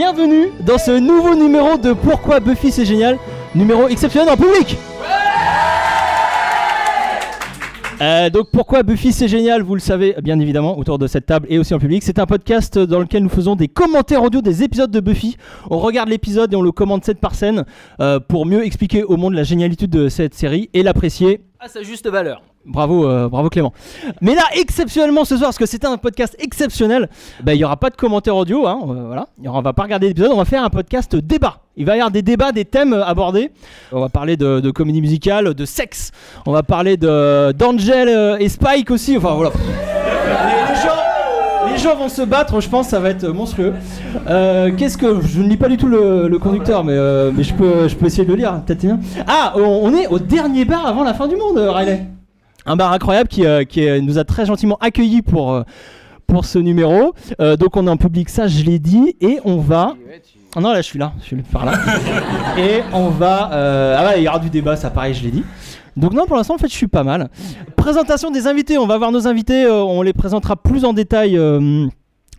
bienvenue dans ce nouveau numéro de Pourquoi Buffy c'est génial, numéro exceptionnel en public. Euh, donc pourquoi Buffy c'est génial, vous le savez bien évidemment autour de cette table et aussi en public. C'est un podcast dans lequel nous faisons des commentaires audio des épisodes de Buffy. On regarde l'épisode et on le commente scène par scène euh, pour mieux expliquer au monde la génialité de cette série et l'apprécier à sa juste valeur. Bravo, euh, bravo Clément. Mais là, exceptionnellement ce soir, parce que c'était un podcast exceptionnel, bah, il n'y aura pas de commentaires audio. Hein, euh, voilà. On va pas regarder l'épisode, on va faire un podcast débat. Il va y avoir des débats, des thèmes euh, abordés. On va parler de, comédie musicale, de sexe. On va parler d'Angel et Spike aussi. Enfin voilà. Les, gens, vont se battre, je pense, ça va être monstrueux. Qu'est-ce que je ne lis pas du tout le, conducteur, mais, je peux, je peux essayer de le lire. Peut-être bien. Ah, on, on est au dernier bar avant la fin du monde, Riley. Un bar incroyable qui, euh, qui euh, nous a très gentiment accueillis pour, euh, pour ce numéro. Donc on est en public, ça je l'ai dit, et on va. Ah non, là je suis là, je suis par là. et on va. Ah ouais, il y aura du débat, ça pareil, je l'ai dit. Donc non, pour l'instant, en fait, je suis pas mal. Présentation des invités, on va voir nos invités, on les présentera plus en détail.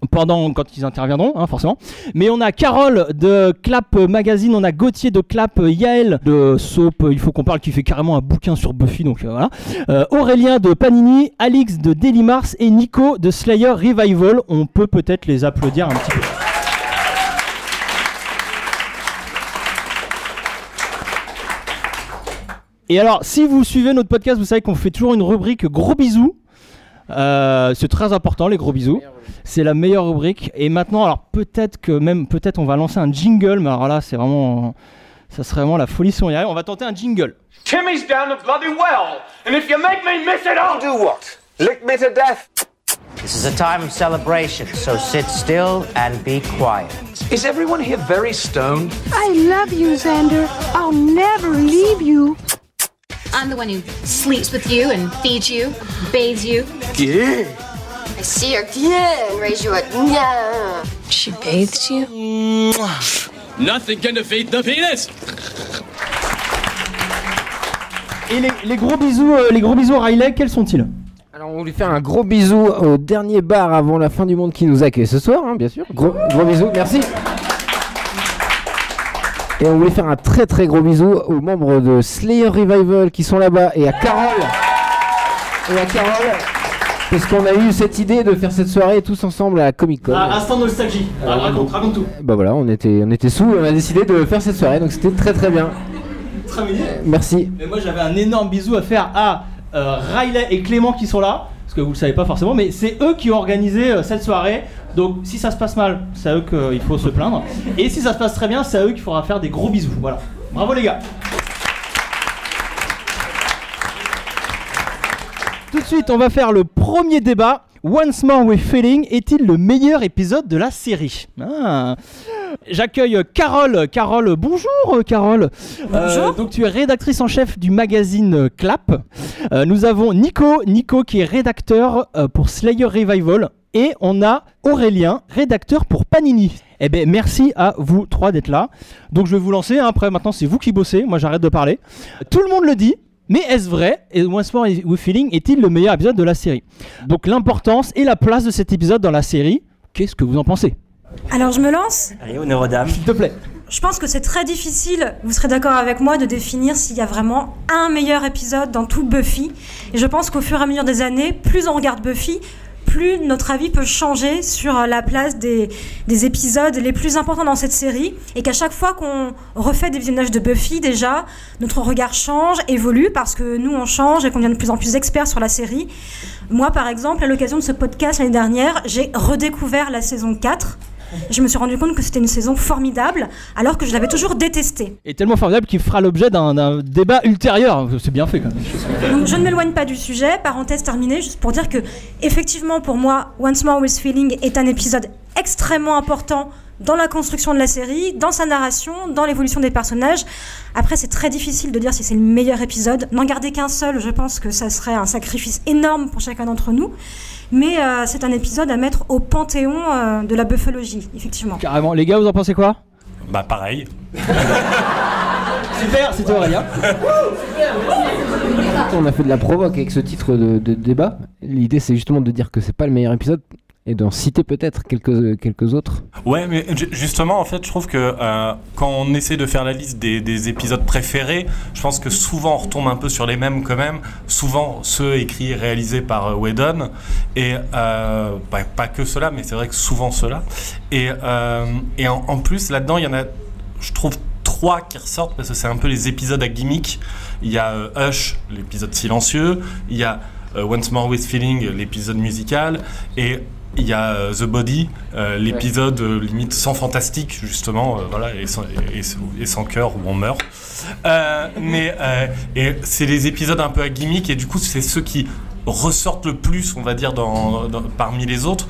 Pendant quand ils interviendront, hein, forcément. Mais on a Carole de Clap Magazine, on a Gauthier de Clap, Yael de Soap, il faut qu'on parle, qui fait carrément un bouquin sur Buffy, donc euh, voilà. Euh, Aurélien de Panini, Alix de Daily Mars et Nico de Slayer Revival. On peut peut-être les applaudir un petit peu. Et alors, si vous suivez notre podcast, vous savez qu'on fait toujours une rubrique gros bisous. Euh, c'est très important les gros bisous. C'est la meilleure rubrique. Et maintenant, alors peut-être que même, peut-être on va lancer un jingle, mais alors là, c'est vraiment, ça serait vraiment la folie si on y arrive. On va tenter un jingle. Timmy's down the bloody well, and if you make me miss it, I'll do what? Lick me to death? This is a time of celebration, so sit still and be quiet. Is everyone here very stoned? I love you, Xander. I'll never leave you. I'm the one who sleeps with you and feeds you, bathes you. Yeah. I see her again. Raise you a yeah. She bathed you? Nothing can defeat the penis. Et les, les gros bisous, euh, les gros bisous à Riley, quels sont-ils? Alors on voulait faire un gros bisou au dernier bar avant la fin du monde qui nous accueille ce soir, hein, bien sûr. Gros, gros bisou, merci. Et on voulait faire un très très gros bisou aux membres de Slayer Revival qui sont là-bas et à Carole. Et à Carole. Parce qu'on a eu cette idée de faire cette soirée tous ensemble à la Comic Con. Ah, Instant nostalgie. Ah, raconte, raconte tout. Bah voilà, on était, on était sous et on a décidé de faire cette soirée, donc c'était très très bien. Très bien. Merci. Mais moi j'avais un énorme bisou à faire à euh, Riley et Clément qui sont là, parce que vous le savez pas forcément, mais c'est eux qui ont organisé euh, cette soirée. Donc si ça se passe mal, c'est à eux qu'il faut se plaindre. Et si ça se passe très bien, c'est à eux qu'il faudra faire des gros bisous. Voilà. Bravo les gars. Tout de suite, on va faire le premier débat. Once More with Feeling est-il le meilleur épisode de la série Ah. J'accueille Carole. Carole, bonjour Carole. Euh, donc tu es rédactrice en chef du magazine euh, Clap. Euh, nous avons Nico, Nico qui est rédacteur euh, pour Slayer Revival. Et on a Aurélien, rédacteur pour Panini. Eh ben merci à vous trois d'être là. Donc je vais vous lancer. hein. Après maintenant c'est vous qui bossez. Moi j'arrête de parler. Tout le monde le dit. Mais est-ce vrai Et Once More with Feeling est-il le meilleur épisode de la série? Donc l'importance et la place de cet épisode dans la série. Qu'est-ce que vous en pensez? Alors je me lance? Allez, au neurodame. S'il te plaît. Je pense que c'est très difficile, vous serez d'accord avec moi, de définir s'il y a vraiment un meilleur épisode dans tout Buffy. Et je pense qu'au fur et à mesure des années, plus on regarde Buffy, plus notre avis peut changer sur euh, la place des, des épisodes les plus importants dans cette série. Et qu'à chaque fois qu'on refait des visionnages de Buffy, déjà, notre regard change, évolue, parce que nous, on change et qu'on devient de plus en plus experts sur la série. Moi, par exemple, à l'occasion de ce podcast l'année dernière, j'ai redécouvert la saison 4. Je me suis rendu compte que c'était une saison formidable, alors que je l'avais toujours détestée. est tellement formidable qu'il fera l'objet d'un d'un débat ultérieur. C'est bien fait quand même. Donc je ne m'éloigne pas du sujet. Parenthèse terminée, juste pour dire que, effectivement, pour moi, Once More with Feeling est un épisode extrêmement important dans la construction de la série, dans sa narration, dans l'évolution des personnages. Après, c'est très difficile de dire si c'est le meilleur épisode. N'en garder qu'un seul, je pense que ça serait un sacrifice énorme pour chacun d'entre nous. Mais euh, c'est un épisode à mettre au panthéon euh, de la buffologie, effectivement. Carrément. Les gars, vous en pensez quoi? Bah pareil. Super, c'était Aurélien. On a fait de la provoque avec ce titre de, de débat. L'idée c'est justement de dire que c'est pas le meilleur épisode. Et d'en citer peut-être quelques, quelques autres. Ouais, mais ju- justement, en fait, je trouve que euh, quand on essaie de faire la liste des, des épisodes préférés, je pense que souvent on retombe un peu sur les mêmes quand même. Souvent ceux écrits et réalisés par euh, Whedon. Et euh, pas que ceux-là, mais c'est vrai que souvent ceux-là. Et, euh, et en, en plus, là-dedans, il y en a, je trouve, trois qui ressortent parce que c'est un peu les épisodes à gimmick. Il y a euh, Hush, l'épisode silencieux. Il y a euh, Once More With Feeling, l'épisode musical. Et il y a euh, The Body, euh, l'épisode euh, limite sans fantastique, justement, euh, voilà, et sans, et- et- et sans cœur où on meurt. Mais et c'est les épisodes un peu à gimmick, et du coup, c'est ceux qui ressortent le plus, on va dire, dans, dans- parmi les autres.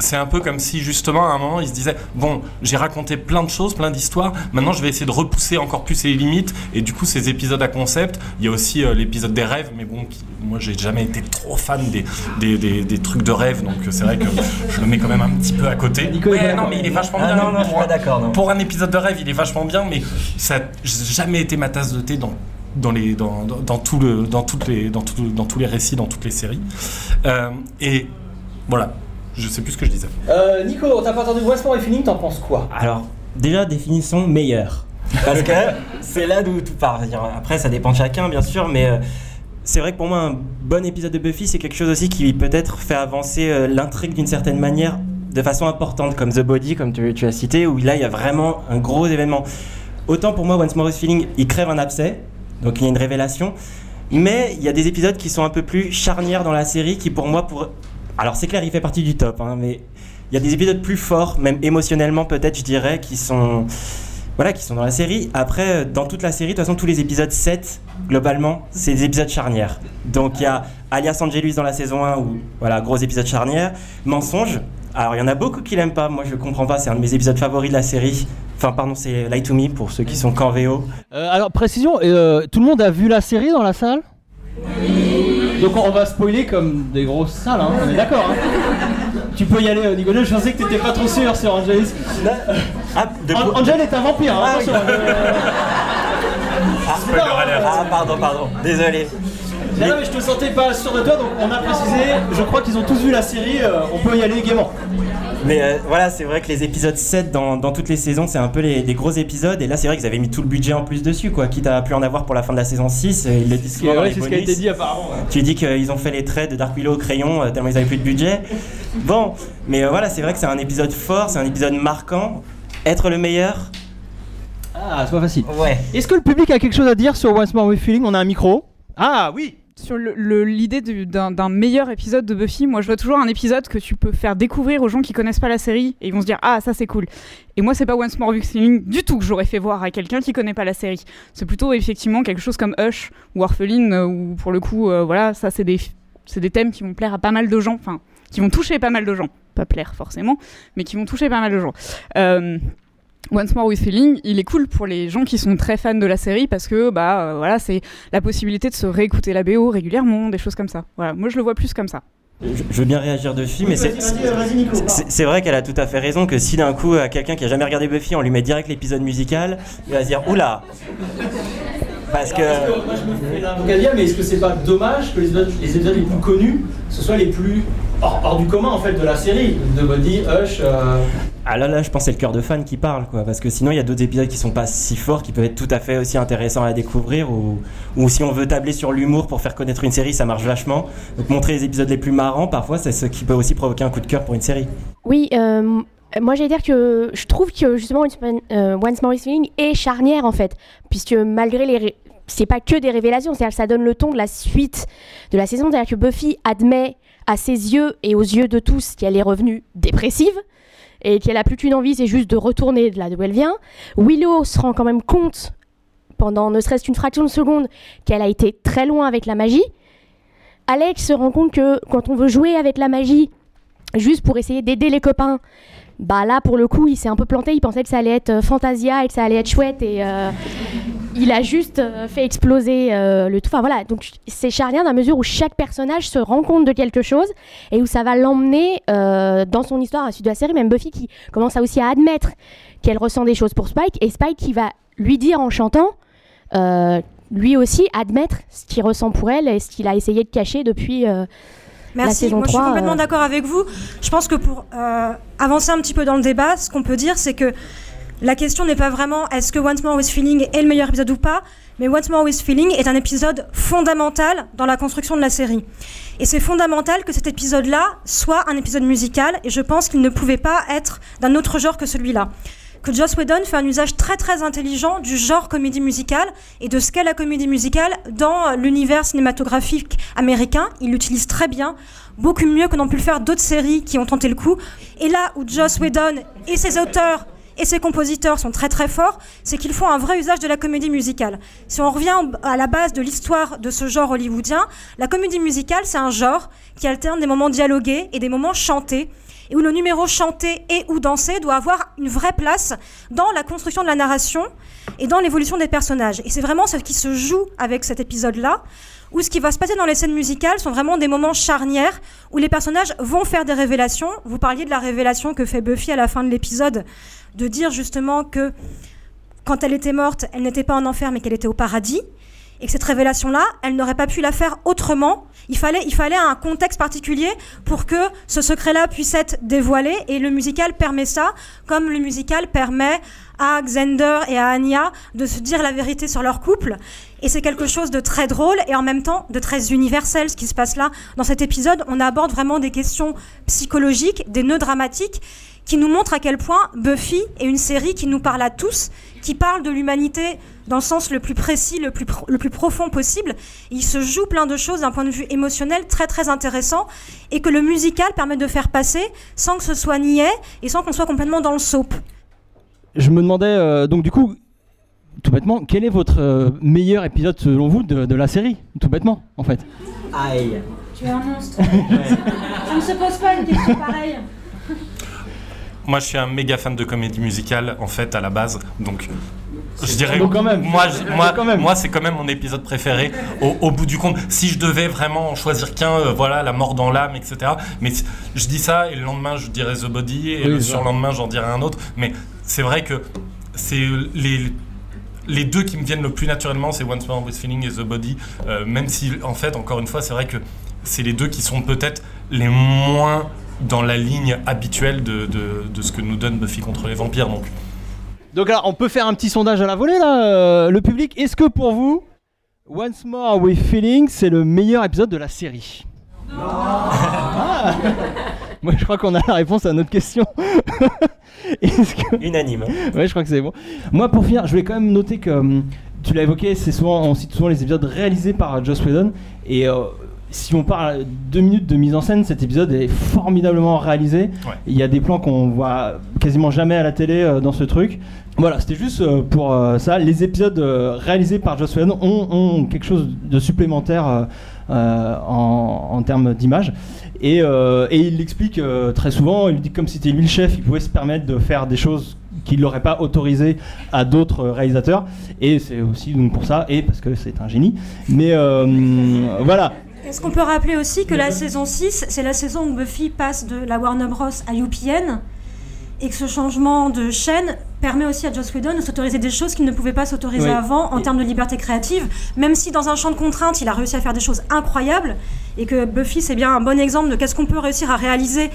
C'est un peu comme si justement à un moment il se disait bon j'ai raconté plein de choses, plein d'histoires, maintenant je vais essayer de repousser encore plus les limites et du coup ces épisodes à concept, il y a aussi euh, l'épisode des rêves mais bon qui- moi j'ai jamais été trop fan des, des, des- des trucs de rêve donc euh, c'est vrai que je le mets quand même un petit peu à côté. Nico Ouais, non mais il est vachement Ah, bien. non, non, je suis Pour pas un- d'accord, non. Pour un épisode de rêve il est vachement bien mais ça n'a jamais été ma tasse de thé dans dans, les, dans, dans, dans tout le, dans, toutes les, dans, tout- dans tous les récits, dans toutes les séries. Euh, et voilà, je sais plus ce que je disais. Euh, Nico, on t'a pas entendu Once More With Feeling, t'en penses quoi? Alors, déjà, définissons meilleur. Parce que c'est là d'où tout part. Après, ça dépend de chacun, bien sûr, mais euh, c'est vrai que pour moi, un bon épisode de Buffy, c'est quelque chose aussi qui peut-être fait avancer euh, l'intrigue d'une certaine manière, de façon importante, comme The Body, comme tu, tu as cité, où là, il y a vraiment un gros événement. Autant pour moi, Once More With Feeling, il crève un abcès, donc il y a une révélation. Mais il y a des épisodes qui sont un peu plus charnières dans la série, qui pour moi, pour... alors c'est clair, il fait partie du top, hein, mais il y a des épisodes plus forts, même émotionnellement peut-être, je dirais, qui sont voilà, qui sont dans la série. Après, euh, dans toute la série, de toute façon, tous les épisodes 7, globalement, c'est des épisodes charnières. Donc il y a Alias Angelus dans la saison 1, où, voilà, gros épisode charnière. Mensonge. Alors il y en a beaucoup qui l'aiment pas, moi je comprends pas, c'est un de mes épisodes favoris de la série. Enfin, pardon, c'est Lie to Me pour ceux qui sont qu'en VO. Euh, alors, précision, euh, tout le monde a vu la série dans la salle? Donc on va spoiler comme des grosses salles, hein, on est d'accord. hein. tu peux y aller, euh, Nicolas, je pensais que t'étais pas trop sûr sur Angelis. Ah, de An- Angel est un vampire, hein, Ah, oui. euh, alert. Ah, pardon, pardon, désolé. Non, non, mais je te sentais pas sûr de toi, donc on a précisé, je crois qu'ils ont tous vu la série, euh, on peut y aller gaiement. Mais euh, voilà, c'est vrai que les épisodes 7 dans, dans toutes les saisons, c'est un peu les, les gros épisodes. Et là, c'est vrai qu'ils avaient mis tout le budget en plus dessus, quoi. Quitte à plus en avoir pour la fin de la saison 6. euh, Ils le disent souvent dans Ouais, les c'est ce qui a été dit apparemment. ouais. Tu dis qu'ils ont fait les traits de Dark Willow au crayon euh, tellement ils avaient plus de budget. Bon, mais euh, voilà, c'est vrai que c'est un épisode fort, c'est un épisode marquant. Être le meilleur, Ah, c'est pas facile. ouais. Est-ce que le public a quelque chose à dire sur Once More With Feeling? On a un micro. Ah oui Sur l'idée du- d'un meilleur épisode de Buffy, moi je vois toujours un épisode que tu peux faire découvrir aux gens qui connaissent pas la série et ils vont se dire ah ça c'est cool. Et moi c'est pas Once More Feeling du tout que j'aurais fait voir à quelqu'un qui connaît pas la série. C'est plutôt effectivement quelque chose comme Hush ou Orpheline euh, où pour le coup euh, voilà ça c'est des des thèmes qui vont plaire à pas mal de gens, enfin qui vont toucher pas mal de gens, pas plaire forcément, mais qui vont toucher pas mal de gens. Euh, Once More With Feeling, il est cool pour les gens qui sont très fans de la série parce que bah euh, voilà c'est la possibilité de se réécouter la BO régulièrement, des choses comme ça. Voilà, moi je le vois plus comme ça. Je, je veux bien réagir dessus, mais c'est. Vrai qu'elle a tout à fait raison que si d'un coup, à quelqu'un qui a jamais regardé Buffy, on lui met direct l'épisode musical, il va se dire Oula Parce que. Moi, je me fais l'avocat mais est-ce que c'est pas dommage que les épisodes, les épisodes les plus connus, ce soit les plus hors, hors du commun en fait de la série De Body, Hush. euh, Ah là là, je pense que c'est le cœur de fan qui parle, quoi. Parce que sinon, il y a d'autres épisodes qui sont pas si forts, qui peuvent être tout à fait aussi intéressants à découvrir. Ou, ou si on veut tabler sur l'humour pour faire connaître une série, ça marche vachement. Donc montrer les épisodes les plus marrants, parfois, c'est ce qui peut aussi provoquer un coup de cœur pour une série. Oui, euh, moi j'allais dire que je trouve que justement Once euh, More Is Feeling est charnière en fait, puisque malgré les... C'est pas que des révélations, c'est-à-dire que ça donne le ton de la suite de la saison, c'est-à-dire que Buffy admet à ses yeux et aux yeux de tous qu'elle est revenue dépressive et qu'elle a plus qu'une envie, c'est juste de retourner de là d'où elle vient. Willow se rend quand même compte pendant ne serait-ce qu'une fraction de seconde qu'elle a été très loin avec la magie. Alex se rend compte que quand on veut jouer avec la magie, juste pour essayer d'aider les copains, bah là pour le coup il s'est un peu planté, il pensait que ça allait être euh, Fantasia et que ça allait être chouette et euh, il a juste euh, fait exploser le tout. Enfin voilà, donc c'est charnière dans la mesure où chaque personnage se rend compte de quelque chose et où ça va l'emmener dans son histoire à la suite de la série. Même Buffy qui commence aussi à admettre qu'elle ressent des choses pour Spike et Spike qui va lui dire en chantant. lui aussi admettre ce qu'il ressent pour elle et ce qu'il a essayé de cacher depuis, la Merci, saison moi je 3. suis complètement euh, d'accord avec vous. Je pense que pour euh, avancer un petit peu dans le débat, ce qu'on peut dire, c'est que la question n'est pas vraiment est-ce que Once More with Feeling est le meilleur épisode ou pas, mais Once More with Feeling est un épisode fondamental dans la construction de la série. Et c'est fondamental que cet épisode-là soit un épisode musical, et je pense qu'il ne pouvait pas être d'un autre genre que celui-là. Que Joss Whedon fait un usage très très intelligent du genre comédie musicale et de ce qu'est la comédie musicale dans l'univers cinématographique américain. Il l'utilise très bien, beaucoup mieux que n'ont pu le faire d'autres séries qui ont tenté le coup. Et là où Joss Whedon et ses auteurs et ses compositeurs sont très très forts, c'est qu'ils font un vrai usage de la comédie musicale. Si on revient à la base de l'histoire de ce genre hollywoodien, la comédie musicale, c'est un genre qui alterne des moments dialogués et des moments chantés, et où le numéro chanté et ou dansé doit avoir une vraie place dans la construction de la narration et dans l'évolution des personnages. Et c'est vraiment ce qui se joue avec cet épisode-là, où ce qui va se passer dans les scènes musicales sont vraiment des moments charnières où les personnages vont faire des révélations. Vous parliez de la révélation que fait Buffy à la fin de l'épisode, de dire justement que quand elle était morte, elle n'était pas en enfer mais qu'elle était au paradis. Et que cette révélation-là, elle n'aurait pas pu la faire autrement. Il fallait, il fallait un contexte particulier pour que ce secret-là puisse être dévoilé. Et le musical permet ça, comme le musical permet à Xander et à Anya de se dire la vérité sur leur couple. Et c'est quelque chose de très drôle et en même temps de très universel ce qui se passe là. Dans cet épisode, on aborde vraiment des questions psychologiques, des nœuds dramatiques qui nous montrent à quel point Buffy est une série qui nous parle à tous, qui parle de l'humanité dans le sens le plus précis, le plus, pro- le plus profond possible. Il se joue plein de choses d'un point de vue émotionnel très très intéressant et que le musical permet de faire passer sans que ce soit niais et sans qu'on soit complètement dans le soap. Je me demandais, euh, donc du coup, tout bêtement, quel est votre euh, meilleur épisode selon vous de, de la série Tout bêtement, en fait? Aïe. Tu es un monstre. Ça ne se pose pas une question pareille. Moi, je suis un méga fan de comédie musicale, en fait, à la base. Donc, je dirais. Quand même. Moi, je- moi, Donc quand même. moi c'est quand même mon épisode préféré. Au, au bout du compte, si je devais vraiment en choisir qu'un, euh, voilà, la mort dans l'âme, etc. Mais je dis ça, et le lendemain, je dirais The Body, et Oui, le surlendemain, j'en dirais un autre. Mais c'est vrai que c'est les. Les deux qui me viennent le plus naturellement, c'est Once More with Feeling et The Body. Euh, même si, en fait, encore une fois, c'est vrai que c'est les deux qui sont peut-être les moins dans la ligne habituelle de, de- de ce que nous donne Buffy contre les vampires. Donc, Donc alors, on peut faire un petit sondage à la volée là, euh, le public. Est-ce que pour vous, Once More with Feeling, c'est le meilleur épisode de la série? Ah Moi, je crois qu'on a la réponse à notre question. Que- Unanime. Ouais, je crois que c'est bon. Moi, pour finir, je voulais quand même noter que hum, tu l'as évoqué, c'est souvent, on cite souvent les épisodes réalisés par Joss Whedon. Et euh, si on parle deux minutes de mise en scène, cet épisode est formidablement réalisé. Ouais. Il y a des plans qu'on voit quasiment jamais à la télé euh, dans ce truc. Voilà, c'était juste euh, pour euh, ça. Les épisodes réalisés par Joss Whedon ont, ont quelque chose de supplémentaire en, en termes d'image. Et, et il l'explique très souvent, il dit que comme c'était lui le chef, il pouvait se permettre de faire des choses qu'il n'aurait pas autorisé à d'autres réalisateurs. Et c'est aussi donc pour ça, et parce que c'est un génie. Mais voilà. Est-ce qu'on peut rappeler aussi que la saison 6, c'est la saison où Buffy passe de la Warner Bros à UPN et que ce changement de chaîne permet aussi à Joss Whedon de s'autoriser des choses qu'il ne pouvait pas s'autoriser Oui. avant en termes de liberté créative, même si dans un champ de contraintes, il a réussi à faire des choses incroyables et que Buffy, c'est bien un bon exemple de qu'est-ce qu'on peut réussir à réaliser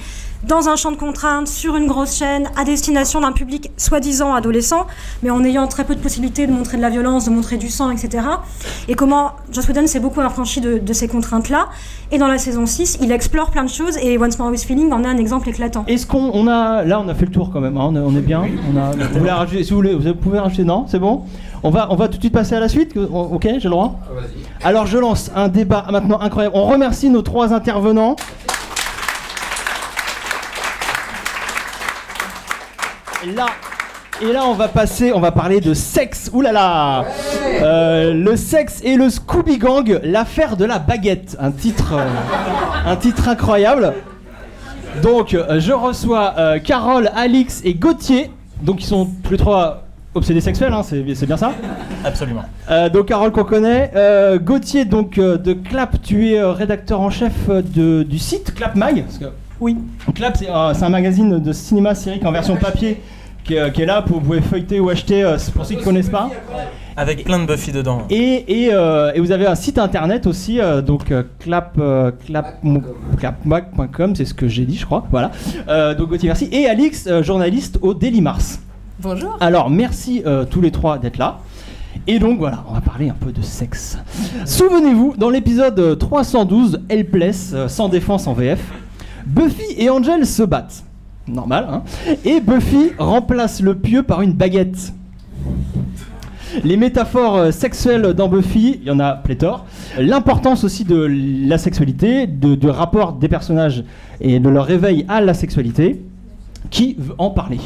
dans un champ de contraintes, sur une grosse chaîne, à destination d'un public soi-disant adolescent, mais en ayant très peu de possibilités de montrer de la violence, de montrer du sang, etc. Et comment Joss Whedon s'est beaucoup affranchi de, de ces contraintes-là. Et dans la saison 6, il explore plein de choses et Once More With Feeling en est un exemple éclatant. Est-ce qu'on on a là on a fait le tour quand même, hein, on, est, on est bien. On a, vous voulez rajouter, si vous voulez, vous pouvez rajouter non, c'est bon? On va on va tout de suite passer à la suite. Ok, j'ai le droit? Alors je lance un débat maintenant incroyable. On remercie nos trois intervenants. Là, et là, on va passer, on va parler de sexe. Ouh là là Euh, Le sexe et le Scooby Gang, l'affaire de la baguette. Un titre, euh, un titre incroyable. Donc, euh, je reçois euh, Carole, Alix et Gauthier. Donc, ils sont tous les trois obsédés sexuels, hein, c'est c'est bien ça Absolument. Euh, donc Carole qu'on connaît, Euh, Gauthier donc euh, de Clap, tu es euh, rédacteur en chef de, du site Clap Mag. parce que- Oui. Clap c'est euh, c'est un magazine de cinéma série en version papier qui est, qui est là pour vous pouvez feuilleter ou acheter euh, pour ceux qui ne connaissent pas. Avec plein de Buffy dedans. Et, et, euh, et vous avez un site internet aussi, euh, donc euh, clap, euh, clap, clapmac.com, c'est ce que j'ai dit, je crois. Voilà. Euh, donc Gauthier, merci. Et Alix, euh, journaliste au Daily Mars. Bonjour. Alors, merci euh, tous les trois d'être là. Et donc voilà, on va parler un peu de sexe. Souvenez-vous, dans l'épisode 312, Helpless, euh, sans défense en VF, Buffy et Angel se battent. Normal, hein Et Buffy remplace le pieu par une baguette. Les métaphores euh, sexuelles dans Buffy, il y en a pléthore. L'importance aussi de la sexualité, du rapport des personnages et de leur réveil à la sexualité. Qui veut en parler?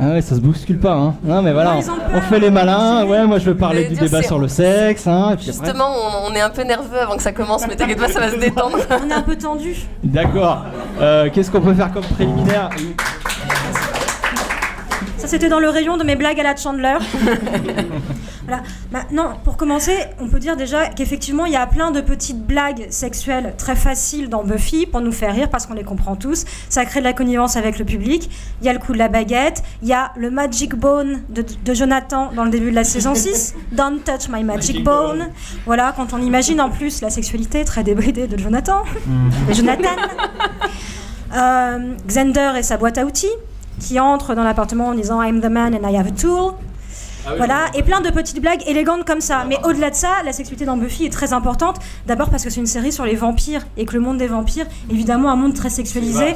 Ah ouais, ça se bouscule pas, hein. Non, mais voilà, Non, on fait les malins. Ouais, moi je veux parler du dire, débat sur le sexe, hein. et puis après- Justement, on, on est un peu nerveux avant que ça commence, mais t'inquiète pas, ça va se détendre. On est un peu tendu. D'accord. Euh, Qu'est-ce qu'on peut faire comme préliminaire? Ça, c'était dans le rayon de mes blagues à la Chandler. voilà. Bah, non, pour commencer, on peut dire déjà qu'effectivement, il y a plein de petites blagues sexuelles très faciles dans Buffy pour nous faire rire parce qu'on les comprend tous. Ça crée de la connivence avec le public. Il y a le coup de la baguette. Il y a le Magic Bone de, de Jonathan dans le début de la saison 6. Don't touch my magic bone. Voilà, quand on imagine en plus la sexualité très débridée de Jonathan. De Jonathan. Euh, Xander et sa boîte à outils qui entre dans l'appartement en disant I'm the man and I have a tool. Voilà, et plein de petites blagues élégantes comme ça. Mais au-delà de ça, la sexualité dans Buffy est très importante. D'abord parce que c'est une série sur les vampires et que le monde des vampires, évidemment, un monde très sexualisé.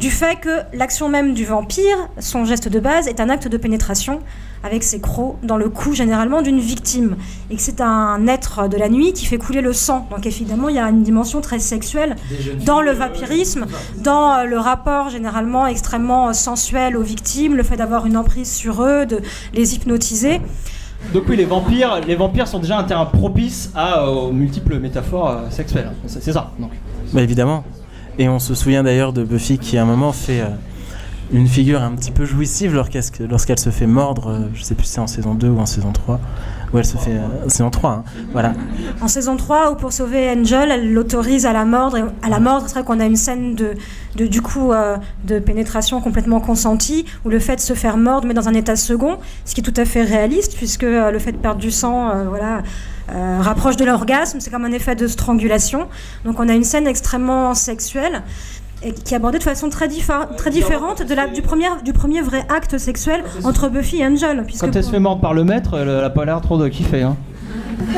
Du fait que l'action même du vampire, son geste de base, est un acte de pénétration avec ses crocs dans le cou généralement d'une victime. Et que c'est un être de la nuit qui fait couler le sang. Donc évidemment, il y a une dimension très sexuelle dans le vampirisme, dans euh, le rapport généralement extrêmement euh, sensuel aux victimes, le fait d'avoir une emprise sur eux, de les hypnotiser. Donc oui, les vampires, les vampires sont déjà un terrain propice à, euh, aux multiples métaphores euh, sexuelles. C'est c'est ça. Donc. Bah évidemment. Et on se souvient d'ailleurs de Buffy qui à un moment fait euh, une figure un petit peu jouissive lorsqu'elle lorsqu'elle se fait mordre, euh, je sais plus si c'est en saison 2 ou en saison 3, où elle se fait... euh, saison 3, hein, voilà. En saison 3, où pour sauver Angel, elle l'autorise à la mordre. À la mordre, c'est vrai qu'on a une scène de, du coup euh, de pénétration complètement consentie, où le fait de se faire mordre met dans un état second, ce qui est tout à fait réaliste, puisque euh, le fait de perdre du sang, voilà. rapproche de l'orgasme, c'est comme un effet de strangulation. Donc on a une scène extrêmement sexuelle et qui est abordée de façon très, diffé- très différente de la, du, premier, du premier vrai acte sexuel entre Buffy et Angel. Puisque Quand elle se fait mordre par le maître, elle elle a pas l'air trop de kiffer. Hein.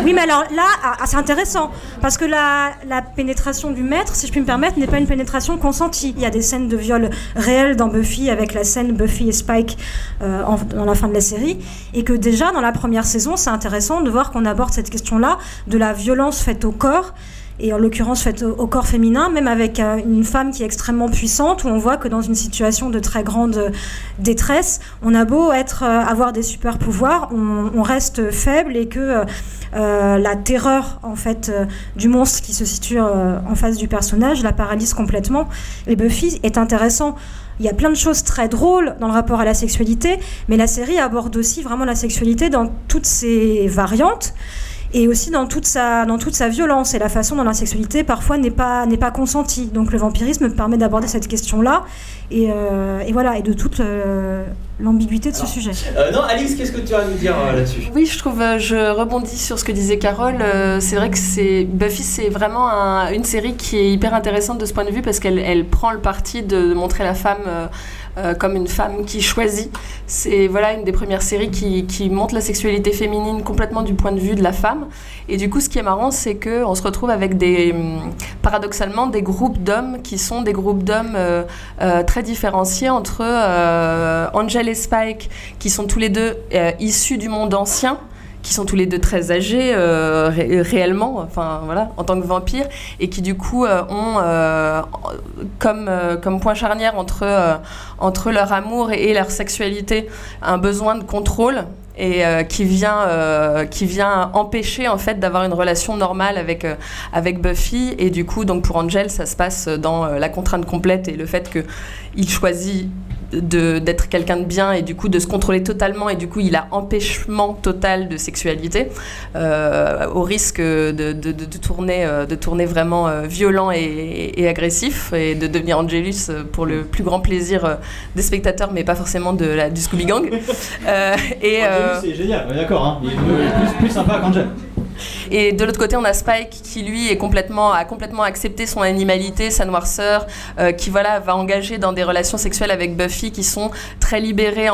oui, mais alors là, ah, ah, c'est intéressant, parce que la, la pénétration du maître, si je puis me permettre, n'est pas une pénétration consentie. Il y a des scènes de viol réelles dans Buffy, avec la scène Buffy et Spike euh, en- dans la fin de la série, et que déjà dans la première saison, c'est intéressant de voir qu'on aborde cette question-là de la violence faite au corps et en l'occurrence faite au, corps féminin, même avec euh, une femme qui est extrêmement puissante, où on voit que dans une situation de très grande euh, détresse, on a beau être, euh, avoir des super pouvoirs, on, reste faible et que la terreur en fait du monstre qui se situe en face du personnage la paralyse complètement. Et Buffy est intéressant. Il y a plein de choses très drôles dans le rapport à la sexualité, mais la série aborde aussi vraiment la sexualité dans toutes ses variantes et aussi dans toute sa dans toute sa violence et la façon dont la sexualité parfois n'est pas n'est pas consentie. Donc le vampirisme permet d'aborder cette question-là et, euh, et voilà et de toute euh, l'ambiguïté de ce sujet. Euh, non, Alice, qu'est-ce que tu as à nous dire euh, là-dessus? Oui, je trouve, euh, je rebondis sur ce que disait Carole. euh, c'est vrai que c'est Buffy, c'est vraiment un- une série qui est hyper intéressante de ce point de vue parce qu'elle elle prend le parti de montrer la femme euh, comme une femme qui choisit. C'est voilà une des premières séries qui, montre la sexualité féminine complètement du point de vue de la femme. Et du coup, ce qui est marrant, c'est que on se retrouve avec des hum, paradoxalement des groupes d'hommes qui sont des groupes d'hommes euh, euh, très différenciés entre Angel et Spike, qui sont tous les deux issus du monde ancien qui sont tous les deux très âgés euh, ré- réellement, enfin voilà, en tant que vampires, et qui du coup euh, ont euh, comme, comme point charnière entre, entre leur amour et, leur sexualité un besoin de contrôle et qui vient qui vient empêcher en fait d'avoir une relation normale avec avec Buffy. Et du coup donc pour Angel ça se passe dans la contrainte complète et le fait que il choisit d'être quelqu'un de bien et du coup de se contrôler totalement et du coup il a empêchement total de sexualité euh, au risque de, de- de- de tourner, euh, de tourner vraiment euh, violent et, et agressif et de devenir Angelus pour le plus grand plaisir des spectateurs mais pas forcément de la, du Scooby Gang. Euh, et, euh, C'est génial, d'accord, hein. il est plus, plus sympa qu'Angel. Et de l'autre côté, on a Spike qui lui a complètement accepté son animalité, sa noirceur, euh, qui voilà va engager dans des relations sexuelles avec Buffy qui sont très libérées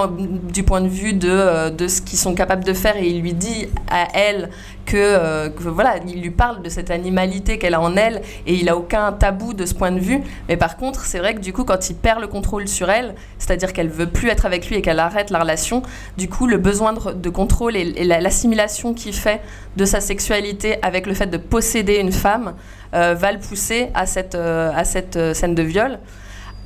du point de vue de, euh, de ce qu'ils sont capables de faire et il lui dit à elle euh, que, voilà, il lui parle de cette animalité qu'elle a en elle et il a aucun tabou de ce point de vue. Mais par contre, c'est vrai que du coup, quand il perd le contrôle sur elle, c'est-à-dire qu'elle veut plus être avec lui et qu'elle arrête la relation, du coup, le besoin de, contrôle et, et la- l'assimilation qu'il fait de sa sexualité avec le fait de posséder une femme euh, va le pousser à cette, euh, à cette euh, scène de viol.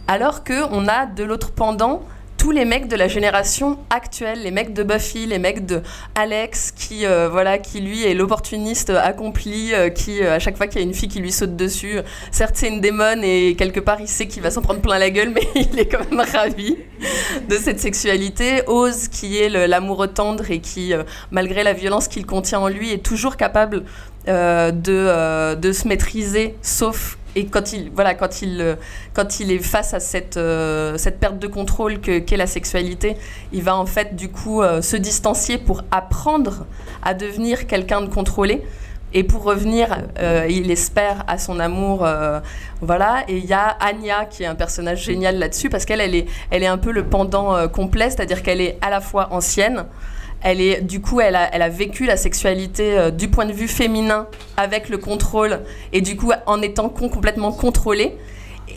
Alors que on a de l'autre pendant tous les mecs de la génération actuelle, les mecs de Buffy, les mecs de Alex, qui euh, voilà, qui lui est l'opportuniste accompli, euh, qui euh, à chaque fois qu'il y a une fille qui lui saute dessus, certes c'est une démon et quelque part il sait qu'il va s'en prendre plein la gueule, mais il est quand même ravi de cette sexualité. Ose, qui est l'amoureux tendre et qui, malgré la violence qu'il contient en lui, est toujours capable de, de se maîtriser, sauf et quand il voilà quand il euh, quand il est face à cette euh, cette perte de contrôle que qu'est la sexualité, il va en fait du coup euh, se distancier pour apprendre à devenir quelqu'un de contrôlé. Et pour revenir, il espère à son amour, voilà. Et il y a Anya qui est un personnage génial là-dessus parce qu'elle, elle est, elle est un peu le pendant complet, c'est-à-dire qu'elle est à la fois ancienne, elle est, du coup, elle a, elle a vécu la sexualité euh, du point de vue féminin avec le contrôle et du coup en étant complètement contrôlée.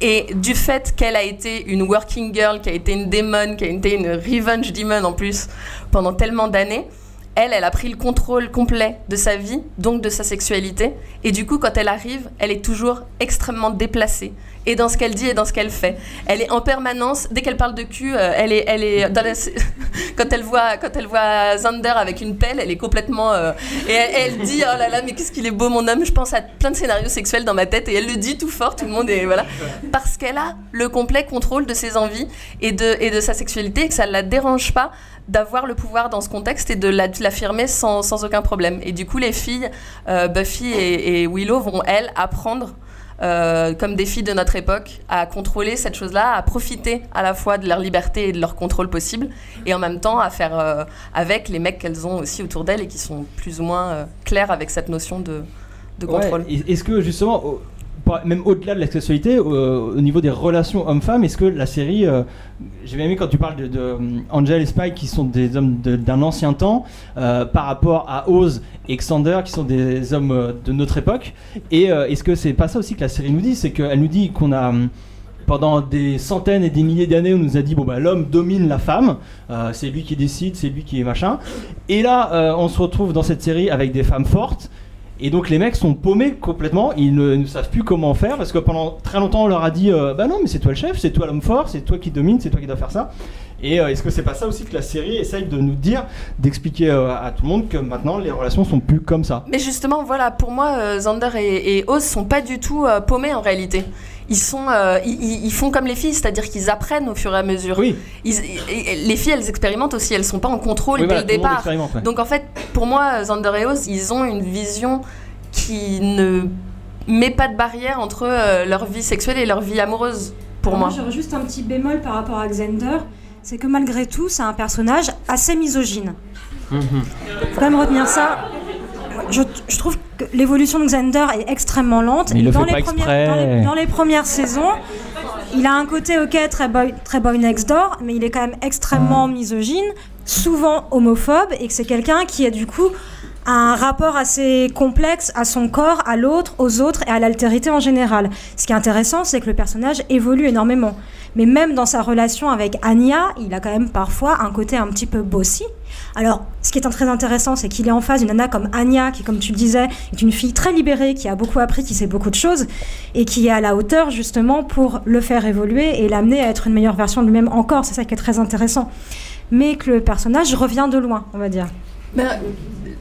Et du fait qu'elle a été une working girl, qui a été une démon, qui a été une revenge demon en plus pendant tellement d'années, elle, elle a pris le contrôle complet de sa vie, donc de sa sexualité. Et du coup, quand elle arrive, elle est toujours extrêmement déplacée. Et dans ce qu'elle dit et dans ce qu'elle fait. Elle est en permanence, dès qu'elle parle de cul, euh, elle est, elle est quand, elle voit, quand elle voit Zander avec une pelle, elle est complètement. euh, et elle, elle dit Oh là là, mais qu'est-ce qu'il est beau, mon homme. Je pense à plein de scénarios sexuels dans ma tête. Et elle le dit tout fort, tout le monde est. Voilà. Parce qu'elle a le complet contrôle de ses envies et de, et de sa sexualité et que ça ne la dérange pas d'avoir le pouvoir dans ce contexte et de la- de l'affirmer sans, sans aucun problème. Et du coup, les filles, euh, Buffy et, et Willow, vont, elles, apprendre, euh, comme des filles de notre époque, à contrôler cette chose-là, à profiter à la fois de leur liberté et de leur contrôle possible, et en même temps à faire euh, avec les mecs qu'elles ont aussi autour d'elles et qui sont plus ou moins clairs avec cette notion de, de contrôle. Ouais, Est-ce que justement, même au-delà de la sexualité, au, au niveau des relations hommes-femmes, est-ce que la série, euh, j'ai bien aimé quand tu parles de, euh, Angel et Spike qui sont des hommes d'un ancien temps, euh, par rapport à Oz et Xander qui sont des hommes euh, de notre époque, et euh, est-ce que c'est pas ça aussi que la série nous dit, c'est qu'elle nous dit qu'on a hum, pendant des centaines et des milliers d'années, on nous a dit bon bah l'homme domine la femme, euh, c'est lui qui décide, c'est lui qui est machin. Et là, euh, on se retrouve dans cette série avec des femmes fortes. Et donc les mecs sont paumés complètement, ils ne, savent plus comment faire parce que pendant très longtemps on leur a dit euh, bah non mais c'est toi le chef, c'est toi l'homme fort, c'est toi qui domine, c'est toi qui dois faire ça. Et euh, est-ce que c'est pas ça aussi que la série essaye de nous dire, d'expliquer euh, à tout le monde que maintenant les relations sont plus comme ça? Mais justement, voilà, pour moi, euh, Xander et, et Oz sont pas du tout euh, paumés en réalité. Ils, sont, euh, ils, font comme les filles, c'est-à-dire qu'ils apprennent au fur et à mesure. Oui. Ils- les filles, elles expérimentent aussi, elles sont pas en contrôle Oui, dès voilà, le départ. ouais. Donc en fait, pour moi, Xander et Oz, ils ont une vision qui ne met pas de barrière entre euh, leur vie sexuelle et leur vie amoureuse, pour Alors moi. J'aurais juste un petit bémol par rapport à Xander, c'est que malgré tout, c'est un personnage assez misogyne. Faut quand même retenir ça. Je, je trouve que l'évolution de Xander est extrêmement lente. Mais il le dans, fait les pas premières, dans, les, dans les premières saisons, il a un côté ok très boy, très boy next door, mais il est quand même extrêmement misogyne, souvent homophobe, et que c'est quelqu'un qui a du coup un rapport assez complexe à son corps, à l'autre, aux autres et à l'altérité en général. Ce qui est intéressant, c'est que le personnage évolue énormément. Mais même dans sa relation avec Anya, il a quand même parfois un côté un petit peu bossy. Alors, ce qui est très intéressant, c'est qu'il est en face d'une nana comme Anya, qui, comme tu le disais, est une fille très libérée, qui a beaucoup appris, qui sait beaucoup de choses, et qui est à la hauteur justement pour le faire évoluer et l'amener à être une meilleure version de lui-même encore. C'est ça qui est très intéressant. Mais que le personnage revient de loin, on va dire. Ben,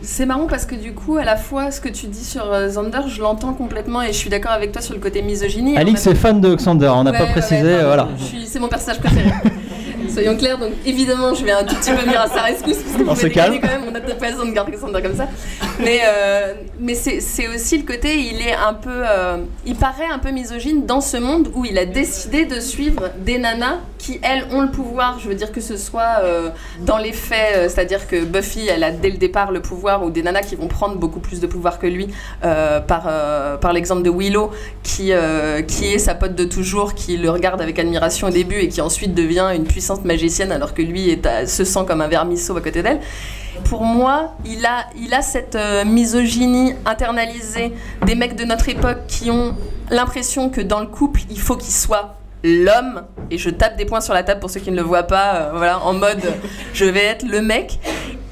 c'est marrant parce que du coup, à la fois, ce que tu dis sur euh, Xander, je l'entends complètement et je suis d'accord avec toi sur le côté misogynie. En Alix même- est fan de Xander, on n'a Ouais, pas ouais, précisé, ouais, voilà. je suis- C'est mon personnage préféré. Soyons clairs, donc évidemment, je vais un tout petit peu venir à sa rescousse parce que On vous se calme. quand même, on a peut-être pas besoin de garder ça comme ça. Mais, euh, mais c'est aussi le côté, il est un peu. euh, il paraît un peu misogyne dans ce monde où il a décidé de suivre des nanas qui, elles, ont le pouvoir. Je veux dire que ce soit euh, dans les faits, c'est-à-dire que Buffy, elle a dès le départ le pouvoir, ou des nanas qui vont prendre beaucoup plus de pouvoir que lui, par, par l'exemple de Willow, qui, qui est sa pote de toujours, qui le regarde avec admiration au début et qui ensuite devient une magicienne alors que lui est à- se sent comme un vermisseau à côté d'elle. Pour moi, il a, il a cette euh, misogynie internalisée des mecs de notre époque qui ont l'impression que dans le couple, il faut qu'il soit l'homme, et je tape des points sur la table pour ceux qui ne le voient pas, euh, voilà, en mode je vais être le mec.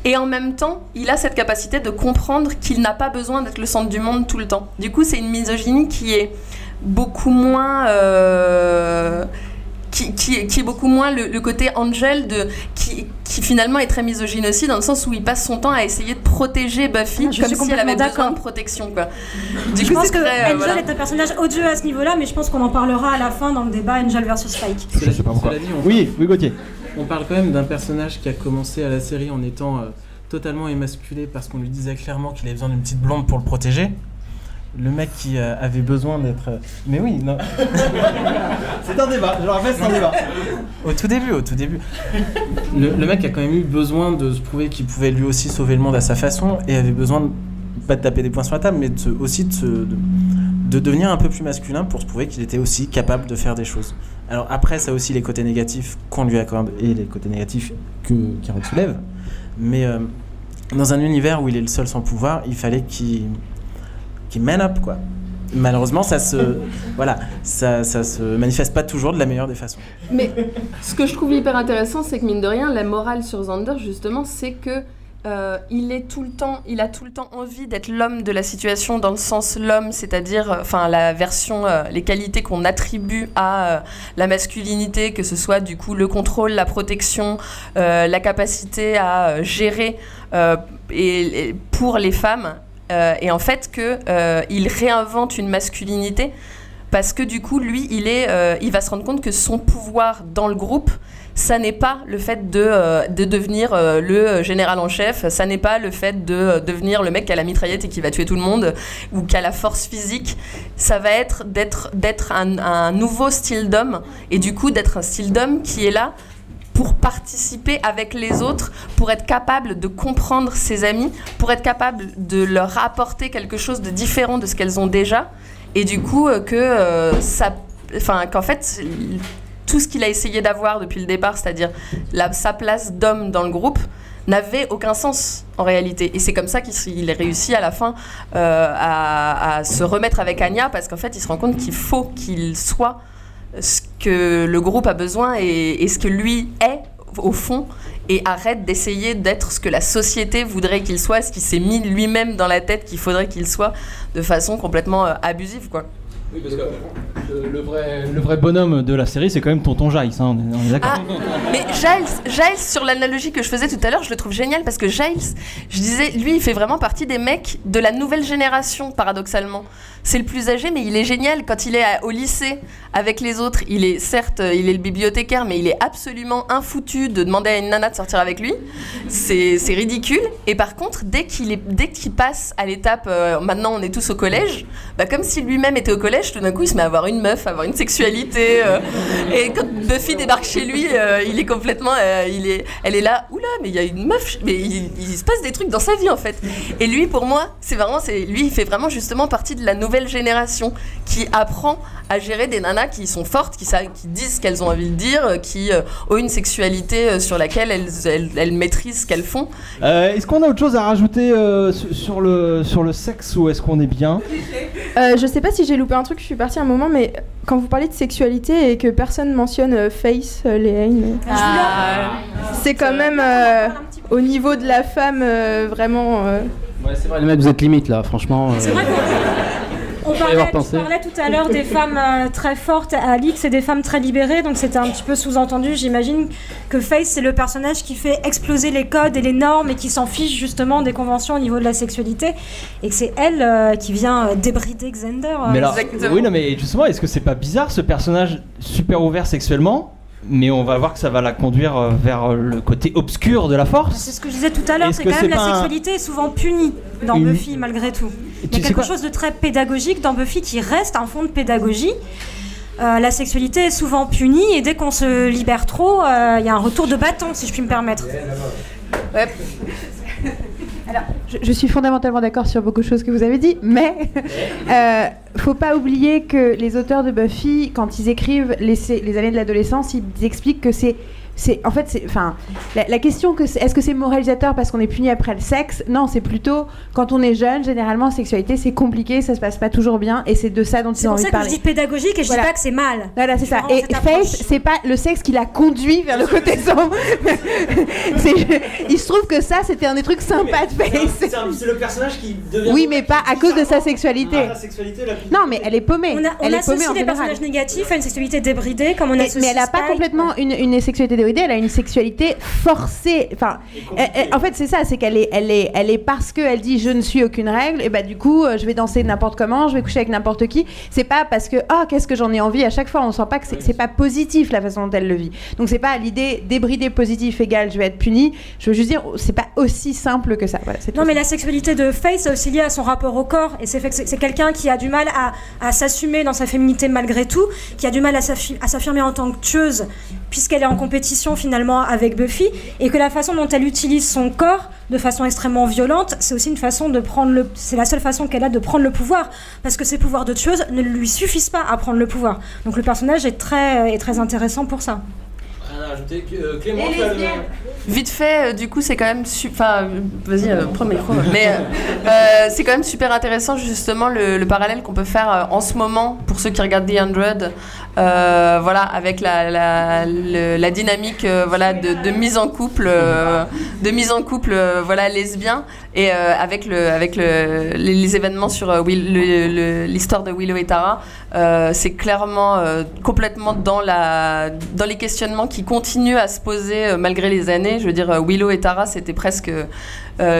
Et en même temps, il a cette capacité de comprendre qu'il n'a pas besoin d'être le centre du monde tout le temps. Du coup, c'est une misogynie qui est beaucoup moins. euh, qui, qui- qui est beaucoup moins le, le côté Angel de, qui, qui finalement est très misogyne aussi dans le sens où il passe son temps à essayer de protéger Buffy Ah, je comme suis si elle avait besoin de protection quoi. Du je coup pense que très euh, Angel voilà. est un personnage odieux à ce niveau-là, mais je pense qu'on en parlera à la fin dans le débat Angel versus Spike. Je sais pas pourquoi. Dit, Oui, oui, Gauthier. On parle quand même d'un personnage qui a commencé à la série en étant euh, totalement émasculé parce qu'on lui disait clairement qu'il avait besoin d'une petite blonde pour le protéger. Le mec qui euh, avait besoin d'être. euh, Mais oui, non. c'est un débat, je le rappelle, c'est un débat. Au tout début, au tout début. Le, le mec a quand même eu besoin de se prouver qu'il pouvait lui aussi sauver le monde à sa façon et avait besoin de, pas de taper des points sur la table, mais de se- aussi de, se- de, de devenir un peu plus masculin pour se prouver qu'il était aussi capable de faire des choses. Alors après, ça a aussi les côtés négatifs qu'on lui accorde et les côtés négatifs que Carole soulève. Mais euh, dans un univers où il est le seul sans pouvoir, il fallait qu'il qu'il man up quoi. Malheureusement, ça se voilà, ça, ça se manifeste pas toujours de la meilleure des façons. Mais ce que je trouve hyper intéressant, c'est que mine de rien, la morale sur Xander, justement, c'est que euh, il est tout le temps, il a tout le temps envie d'être l'homme de la situation dans le sens l'homme, c'est-à-dire, euh, enfin la version, euh, les qualités qu'on attribue à euh, la masculinité, que ce soit du coup le contrôle, la protection, euh, la capacité à euh, gérer euh, et, et pour les femmes. Euh, et en fait que euh, il réinvente une masculinité parce que du coup lui il est euh, il va se rendre compte que son pouvoir dans le groupe ça n'est pas le fait de, de devenir le général en chef, ça n'est pas le fait de devenir le mec qui a la mitraillette et qui va tuer tout le monde ou qui a la force physique. Ça va être d'être un nouveau style d'homme et du coup d'être un style d'homme qui est là pour participer avec les autres, pour être capable de comprendre ses amis, pour être capable de leur apporter quelque chose de différent de ce qu'elles ont déjà, et du coup euh, que euh, ça, enfin qu'en fait tout ce qu'il a essayé d'avoir depuis le départ, c'est-à-dire sa place d'homme dans le groupe, n'avait aucun sens en réalité. Et c'est comme ça qu'il réussit à la fin euh, à, à se remettre avec Anya, parce qu'en fait il se rend compte qu'il faut qu'il soit ce que le groupe a besoin et, ce que lui est au fond et arrête d'essayer d'être ce que la société voudrait qu'il soit, ce qu'il s'est mis lui-même dans la tête qu'il faudrait qu'il soit de façon complètement euh, abusive quoi. Oui, parce que le, le vrai, le vrai bonhomme de la série, c'est quand même Tonton Giles, hein, on est, on est d'accord. Ah, mais Giles, Giles, sur l'analogie que je faisais tout à l'heure, je le trouve génial parce que Giles, je disais, lui, il fait vraiment partie des mecs de la nouvelle génération, paradoxalement. C'est le plus âgé, mais il est génial quand il est à- au lycée avec les autres. Il est certes, euh, il est le bibliothécaire, mais il est absolument infoutu de demander à une nana de sortir avec lui. C'est c'est ridicule. Et par contre, dès qu'il est, dès qu'il passe à l'étape, euh, maintenant on est tous au collège, bah, comme si lui-même était au collège, tout d'un coup il se met à avoir une meuf, à avoir une sexualité. euh, et quand Buffy débarque chez lui, euh, il est complètement, euh, il est, elle est là, oula, mais il y a une meuf, mais il, il se passe des trucs dans sa vie en fait. Et lui, pour moi, c'est vraiment, c'est lui, il fait vraiment justement partie de la nouvelle génération qui apprend à gérer des nanas qui sont fortes, qui, savent, qui disent ce qu'elles ont envie de dire, qui euh, ont une sexualité euh, sur laquelle elles, elles, elles maîtrisent ce qu'elles font. Euh, est-ce qu'on a autre chose à rajouter euh, su- sur, le, sur le sexe ou est-ce qu'on est bien? Euh, je sais pas si j'ai loupé un truc, je suis partie un moment, mais quand vous parlez de sexualité et que personne mentionne euh, Face, euh, les Haines, c'est quand même euh, au niveau de la femme euh, vraiment. euh, Ouais, c'est vrai, les mecs, vous êtes limite là, franchement. C'est euh, vrai On parlait, avoir tu pensé. parlais tout à l'heure des femmes euh, très fortes à Alix et des femmes très libérées, donc c'était un petit peu sous-entendu. J'imagine que Faith, c'est le personnage qui fait exploser les codes et les normes et qui s'en fiche justement des conventions au niveau de la sexualité. Et que c'est elle euh, qui vient euh, débrider Xander. euh, Mais alors, oui, non, mais justement, est-ce que c'est pas bizarre ce personnage super ouvert sexuellement mais on va voir que ça va la conduire euh, vers le côté obscur de la force. C'est ce que je disais tout à l'heure, c'est quand même la un- sexualité est souvent punie dans Une- Buffy malgré tout. Il y a quelque chose de très pédagogique dans Buffy qui reste un fond de pédagogie. Euh, la sexualité est souvent punie et dès qu'on se libère trop, euh, il y a un retour de bâton, si je puis me permettre. Alors, je, je suis fondamentalement d'accord sur beaucoup de choses que vous avez dit, mais euh, faut pas oublier que les auteurs de Buffy, quand ils écrivent les années de l'adolescence, ils expliquent que c'est c'est en fait c'est enfin la, la question que c'est- est-ce que c'est moralisateur parce qu'on est puni après le sexe? Non c'est plutôt quand on est jeune généralement la sexualité c'est compliqué ça se passe pas toujours bien et c'est de ça dont ils C'est ont pour envie ça de que je parler dis pédagogique et je Voilà. dis pas que c'est mal. voilà, c'est ça. Et. Faith, c'est pas le sexe qui l'a conduit vers le côté sombre. C'est- il se trouve que ça, c'était un des trucs sympas de Faith. C'est le personnage qui devient. Oui, mais pas à cause de sa sexualité. Non, mais elle est paumée. On, a- on elle est associe paumée en général. personnages négatifs à une sexualité débridée, comme on associe mais elle n'a pas complètement une, une sexualité débridée, elle a une sexualité forcée. Enfin, elle- elle- en fait, c'est ça, c'est qu'elle est, elle est, elle est parce qu'elle dit je ne suis aucune règle, et bah du coup, euh, je vais danser n'importe comment, je vais coucher avec n'importe qui. C'est pas parce que oh qu'est-ce que j'en ai envie à chaque fois. On sent pas que c'est pas positif la façon dont elle le vit. Donc c'est pas l'idée débridé positif égale je vais être puni. Je veux juste dire, c'est pas aussi simple que ça. Voilà, Non, mais la sexualité de Faith, c'est aussi lié à son rapport au corps. Et c'est fait que c'est c'est quelqu'un qui a du mal à, à s'assumer dans sa féminité malgré tout, qui a du mal à s'affirmer en tant que tueuse, puisqu'elle est en compétition finalement avec Buffy, et que la façon dont elle utilise son corps de façon extrêmement violente, c'est aussi une façon de prendre le. C'est la seule façon qu'elle a de prendre le pouvoir, parce que ses pouvoirs de tueuse ne lui suffisent pas à prendre le pouvoir. Donc le personnage est très, est très intéressant pour ça. À rajouter. Euh, Clément, le- Vite fait, euh, du coup, c'est quand même Enfin, euh, vas-y, euh, prends le micro. Mais euh, euh, c'est quand même super intéressant, justement, le, le parallèle qu'on peut faire euh, en ce moment pour ceux qui regardent The 100. Euh, voilà, avec la, la, dynamique euh, voilà, de, mise en couple, euh, de mise en couple euh, voilà, lesbien, et avec, le, avec le, les, événements sur l'histoire de Willow et Tara, c'est clairement complètement dans, la, dans les questionnements qui continuent à se poser malgré les années. Je veux dire, Willow et Tara, c'était presque.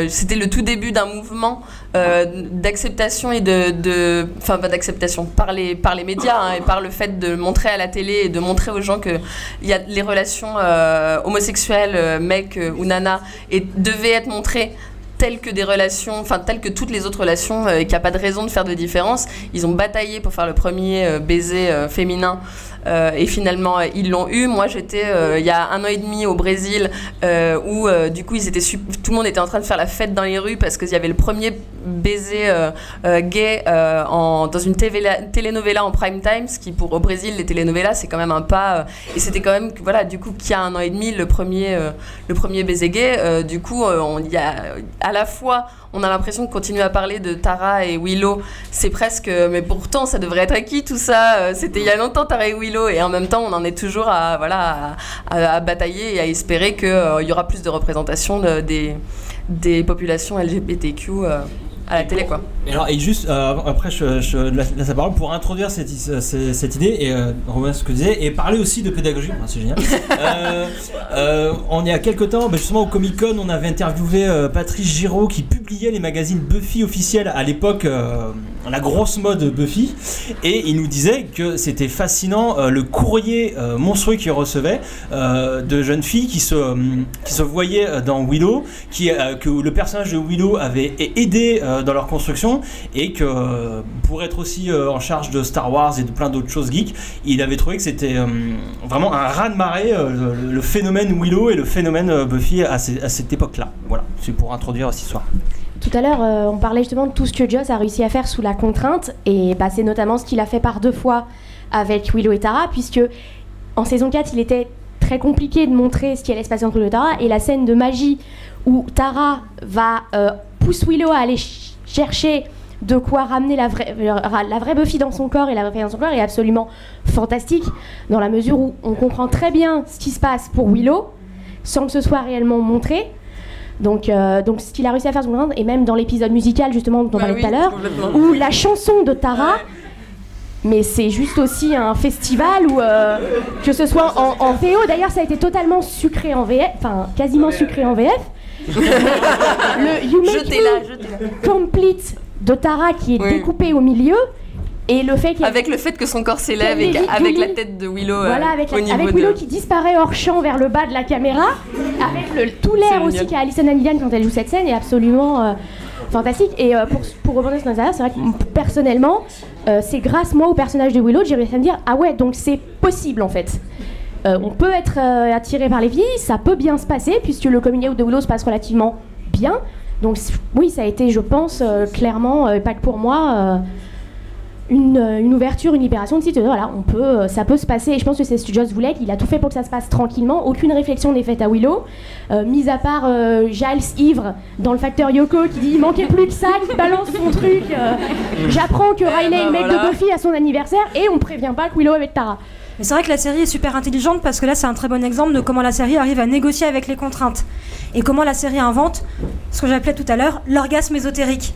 c'était le tout début d'un mouvement euh, d'acceptation et de. Enfin, pas d'acceptation, par les, par les médias hein, et par le fait de montrer à la télé et de montrer aux gens que y a les relations euh, homosexuelles, euh, mec euh, ou nana, et devaient être montrées telles que des relations, enfin telles que toutes les autres relations, euh, et qu'il n'y a pas de raison de faire de différence. Ils ont bataillé pour faire le premier euh, baiser euh, féminin. Euh, et finalement, ils l'ont eu. Moi, j'étais euh, il y a un an et demi au Brésil euh, où, du coup, ils étaient tout le monde était en train de faire la fête dans les rues parce qu'il y avait le premier baiser gay en, dans une telenovela en prime time, ce qui pour au Brésil, les telenovelas, c'est quand même un pas. et c'était quand même, voilà, du coup, qu'il y a un an et demi, le premier, le premier baiser gay. du coup, on y a à la fois, on a l'impression de continuer à parler de Tara et Willow. C'est presque, mais pourtant, ça devrait être acquis tout ça. euh, C'était il y a longtemps Tara et Willow, et en même temps, on en est toujours à voilà à, batailler et à espérer qu'il y aura plus de représentation de- des des populations LGBTQ euh, à la télé, quoi. Et alors, et juste euh, après, je, je laisse la parole pour introduire cette, euh, cette, cette idée et euh, ce que tu disais et parler aussi de pédagogie. Ah, c'est génial. Euh, on est à quelques temps, bah, justement au Comic Con, on avait interviewé Patrice Giraud qui publiait les magazines Buffy officiels à l'époque, la grosse mode Buffy, et il nous disait que c'était fascinant le courrier monstrueux qu'il recevait de jeunes filles qui se, qui se voyaient dans Willow, qui, que le personnage de Willow avait aidé dans leur construction et que euh, pour être aussi euh, en charge de Star Wars et de plein d'autres choses geeks, il avait trouvé que c'était euh, vraiment un raz-de-marée euh, le, le phénomène Willow et le phénomène euh, Buffy à, cette époque-là. Voilà, c'est pour introduire cette histoire. Tout à l'heure, euh, on parlait justement de tout ce que Joss a réussi à faire sous la contrainte, et bah, c'est notamment ce qu'il a fait par deux fois avec Willow et Tara, puisque en saison 4, il était très compliqué de montrer ce qui allait se passer entre Willow et Tara, et la scène de magie où Tara va euh, pousse Willow à aller ch- chercher de quoi ramener la vraie, la vraie Buffy dans son corps et la vraie Buffy dans son corps est absolument fantastique, dans la mesure où on comprend très bien ce qui se passe pour Willow, sans que ce soit réellement montré. Donc, euh, donc ce qu'il a réussi à faire et même dans l'épisode musical justement dont on Bah parlait tout à l'heure, où la chanson de Tara, mais c'est juste aussi un festival où euh, que ce soit en, en VO, d'ailleurs ça a été totalement sucré en VF, enfin quasiment sucré en VF. le You Make Jetez-la, Me Complete de Tara qui est découpé au milieu Et le fait Avec le fait que son corps s'élève et avec la tête de Willow euh, Voilà, avec, au la- avec de... Willow qui disparaît hors champ vers le bas de la caméra, avec le, tout l'air aussi qu'a Alison Hannigan quand elle joue cette scène est absolument euh, fantastique. Et euh, pour, pour rebondir sur c'est vrai que personnellement, euh, c'est grâce moi au personnage de Willow que j'ai réussi à me dire ah ouais donc c'est possible en fait. Euh, on peut être euh, attiré par les filles, ça peut bien se passer puisque le coming out de Willow se passe relativement bien. Donc oui, ça a été, je pense, euh, clairement, pas que pour moi, une, une ouverture, une libération de site. Voilà, on peut, ça peut se passer. Et je pense que c'est ce que Joss voulait, qu'il a tout fait pour que ça se passe tranquillement. Aucune réflexion n'est faite à Willow, mis à part Giles ivre dans le facteur Yoko qui dit il manquait plus que ça, qui balance son truc. J'apprends que Riley est le mec de Buffy à son anniversaire et on prévient pas que Willow est avec Tara. Mais c'est vrai que la série est super intelligente parce que là, c'est un très bon exemple de comment la série arrive à négocier avec les contraintes. Et comment la série invente ce que j'appelais tout à l'heure l'orgasme ésotérique.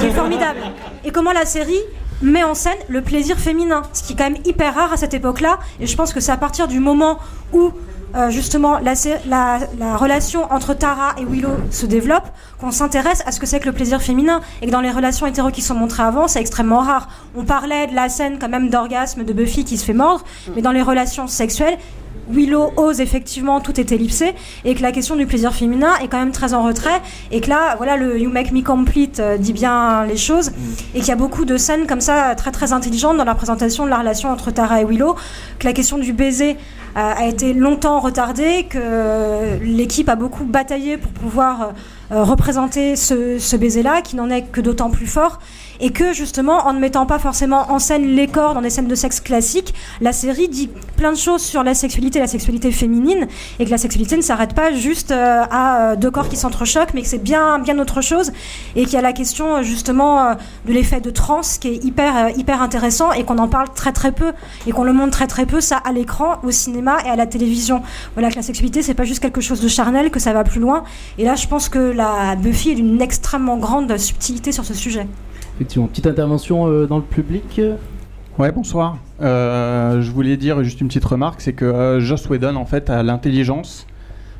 qui est formidable. Et comment la série met en scène le plaisir féminin, ce qui est quand même hyper rare à cette époque-là. Et je pense que c'est à partir du moment où euh, justement la, la relation entre Tara et Willow se développe, qu'on s'intéresse à ce que c'est que le plaisir féminin et que dans les relations hétéro qui sont montrées avant, c'est extrêmement rare. On parlait de la scène quand même d'orgasme de Buffy qui se fait mordre, mais dans les relations sexuelles, Willow ose effectivement tout est ellipsé et que la question du plaisir féminin est quand même très en retrait et que là voilà le You Make Me Complete euh, dit bien les choses et qu'il y a beaucoup de scènes comme ça très très intelligentes dans la présentation de la relation entre Tara et Willow que la question du baiser euh, a été longtemps retardée que l'équipe a beaucoup bataillé pour pouvoir euh, représenter ce, ce baiser-là, qui n'en est que d'autant plus fort, et que justement, en ne mettant pas forcément en scène les corps dans des scènes de sexe classiques, la série dit plein de choses sur la sexualité, la sexualité féminine, et que la sexualité ne s'arrête pas juste euh, à euh, deux corps qui s'entrechoquent, mais que c'est bien, bien autre chose, et qu'il y a la question euh, justement de l'effet de trans qui est hyper, hyper intéressant, et qu'on en parle très très peu, et qu'on le montre très très peu, ça à l'écran, au cinéma et à la télévision. Voilà que la sexualité, c'est pas juste quelque chose de charnel, que ça va plus loin, et là je pense que la Buffy est d'une extrêmement grande subtilité sur ce sujet. Effectivement, petite intervention euh, dans le public. Ouais, bonsoir. Euh, je voulais dire juste une petite remarque, c'est que euh, Joss Whedon en fait a l'intelligence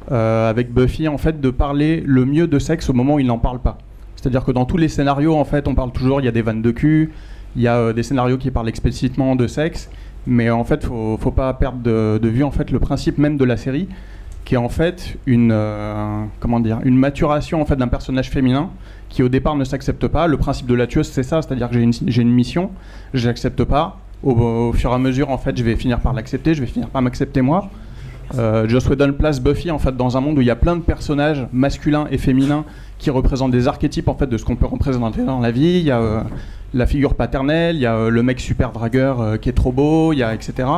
avec Buffy en fait de parler le mieux de sexe au moment où il n'en parle pas. C'est-à-dire que dans tous les scénarios en fait on parle toujours, il y a des vannes de cul, il y a des scénarios qui parlent explicitement de sexe, mais en fait faut, pas perdre de, de vue en fait le principe même de la série, qui est en fait une comment dire une maturation en fait d'un personnage féminin qui au départ ne s'accepte pas. Le principe de la tueuse c'est ça, c'est-à-dire que j'ai une, une mission, je l'accepte pas. Au, fur et à mesure en fait je vais finir par l'accepter, je vais finir par m'accepter moi. Euh, Joss Whedon place Buffy en fait dans un monde où il y a plein de personnages masculins et féminins qui représentent des archétypes en fait de ce qu'on peut représenter dans la vie. Il y a euh, la figure paternelle, il y a euh, le mec super dragueur euh, qui est trop beau, il y a etc.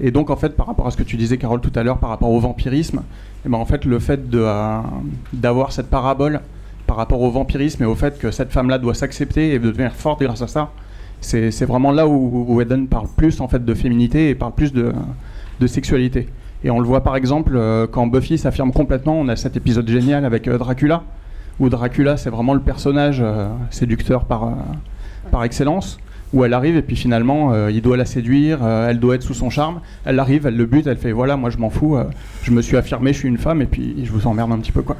Et donc en fait par rapport à ce que tu disais Carole tout à l'heure par rapport au vampirisme, eh ben, en fait le fait d'avoir cette parabole par rapport au vampirisme et au fait que cette femme-là doit s'accepter et devenir forte grâce à ça, c'est, vraiment là où, où Whedon parle plus en fait de féminité et parle plus de, sexualité. Et on le voit par exemple euh, quand Buffy s'affirme complètement, on a cet épisode génial avec euh, Dracula, où Dracula c'est vraiment le personnage euh, séducteur par, par excellence, où elle arrive et puis finalement il doit la séduire, elle doit être sous son charme, elle arrive, elle le bute, elle fait voilà moi je m'en fous, je me suis affirmé, je suis une femme et puis je vous emmerde un petit peu quoi.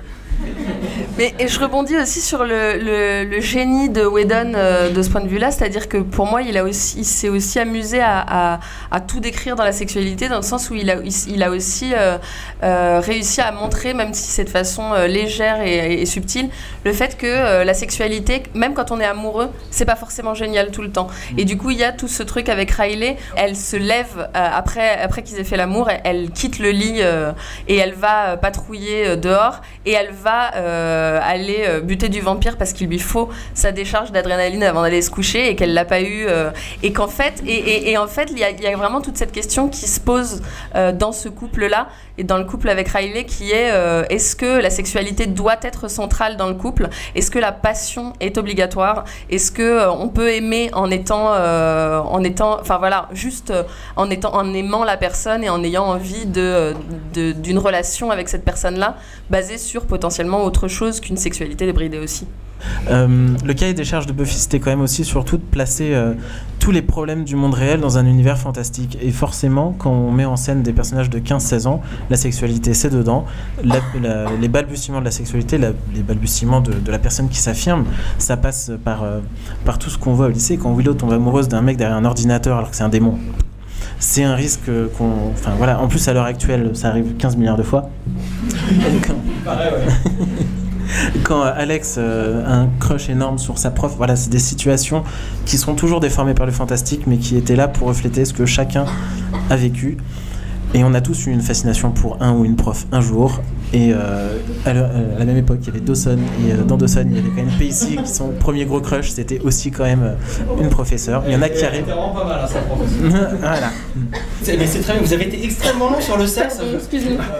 Mais et je rebondis aussi sur le, génie de Whedon euh, de ce point de vue-là, c'est-à-dire que pour moi, il, il s'est aussi amusé à, tout décrire dans la sexualité, dans le sens où il a, aussi euh, euh, réussi à montrer, même si c'est de façon légère et, subtile, le fait que la sexualité, même quand on est amoureux, c'est pas forcément génial tout le temps. Et du coup, il y a tout ce truc avec Riley, elle se lève après, après qu'ils aient fait l'amour, elle, quitte le lit et elle va patrouiller dehors et elle va aller euh, buter du vampire parce qu'il lui faut sa décharge d'adrénaline avant d'aller se coucher et qu'elle l'a pas eu euh, et qu'en fait et, en fait il y, y a vraiment toute cette question qui se pose euh, dans ce couple là et dans le couple avec Riley qui est euh, est-ce que la sexualité doit être centrale dans le couple? Est-ce que la passion est obligatoire? Est-ce que euh, on peut aimer en étant euh, en étant enfin voilà juste euh, en étant en aimant la personne et en ayant envie de d'une relation avec cette personne là basée sur potentiellement autre chose qu'une sexualité débridée aussi. Euh, le cahier des charges de Buffy, c'était quand même aussi surtout de placer euh, tous les problèmes du monde réel dans un univers fantastique. Et forcément, quand on met en scène des personnages de 15-16 ans, la sexualité, c'est dedans. La- la- les balbutiements de la sexualité, la- les balbutiements de, de la personne qui s'affirme, ça passe par, euh, par tout ce qu'on voit au lycée. Quand Willow tombe amoureuse d'un mec derrière un ordinateur alors que c'est un démon, c'est un risque qu'on. Enfin voilà, en plus à l'heure actuelle, ça arrive 15 milliards de fois. quand euh, Alex euh, a un crush énorme sur sa prof, voilà, c'est des situations qui seront toujours déformées par le fantastique, mais qui étaient là pour refléter ce que chacun a vécu. Et on a tous eu une fascination pour un ou une prof un jour. Et euh, à, la, à la même époque, il y avait Dawson. Et euh, dans Dawson, il y avait quand même Pacey, qui son premier gros crush, c'était aussi quand même euh, une professeure. Il y en a qui arrivent. vraiment pas mal, hein, ça, professeur. voilà. Mais c'est très bien, vous avez été extrêmement long sur le sexe.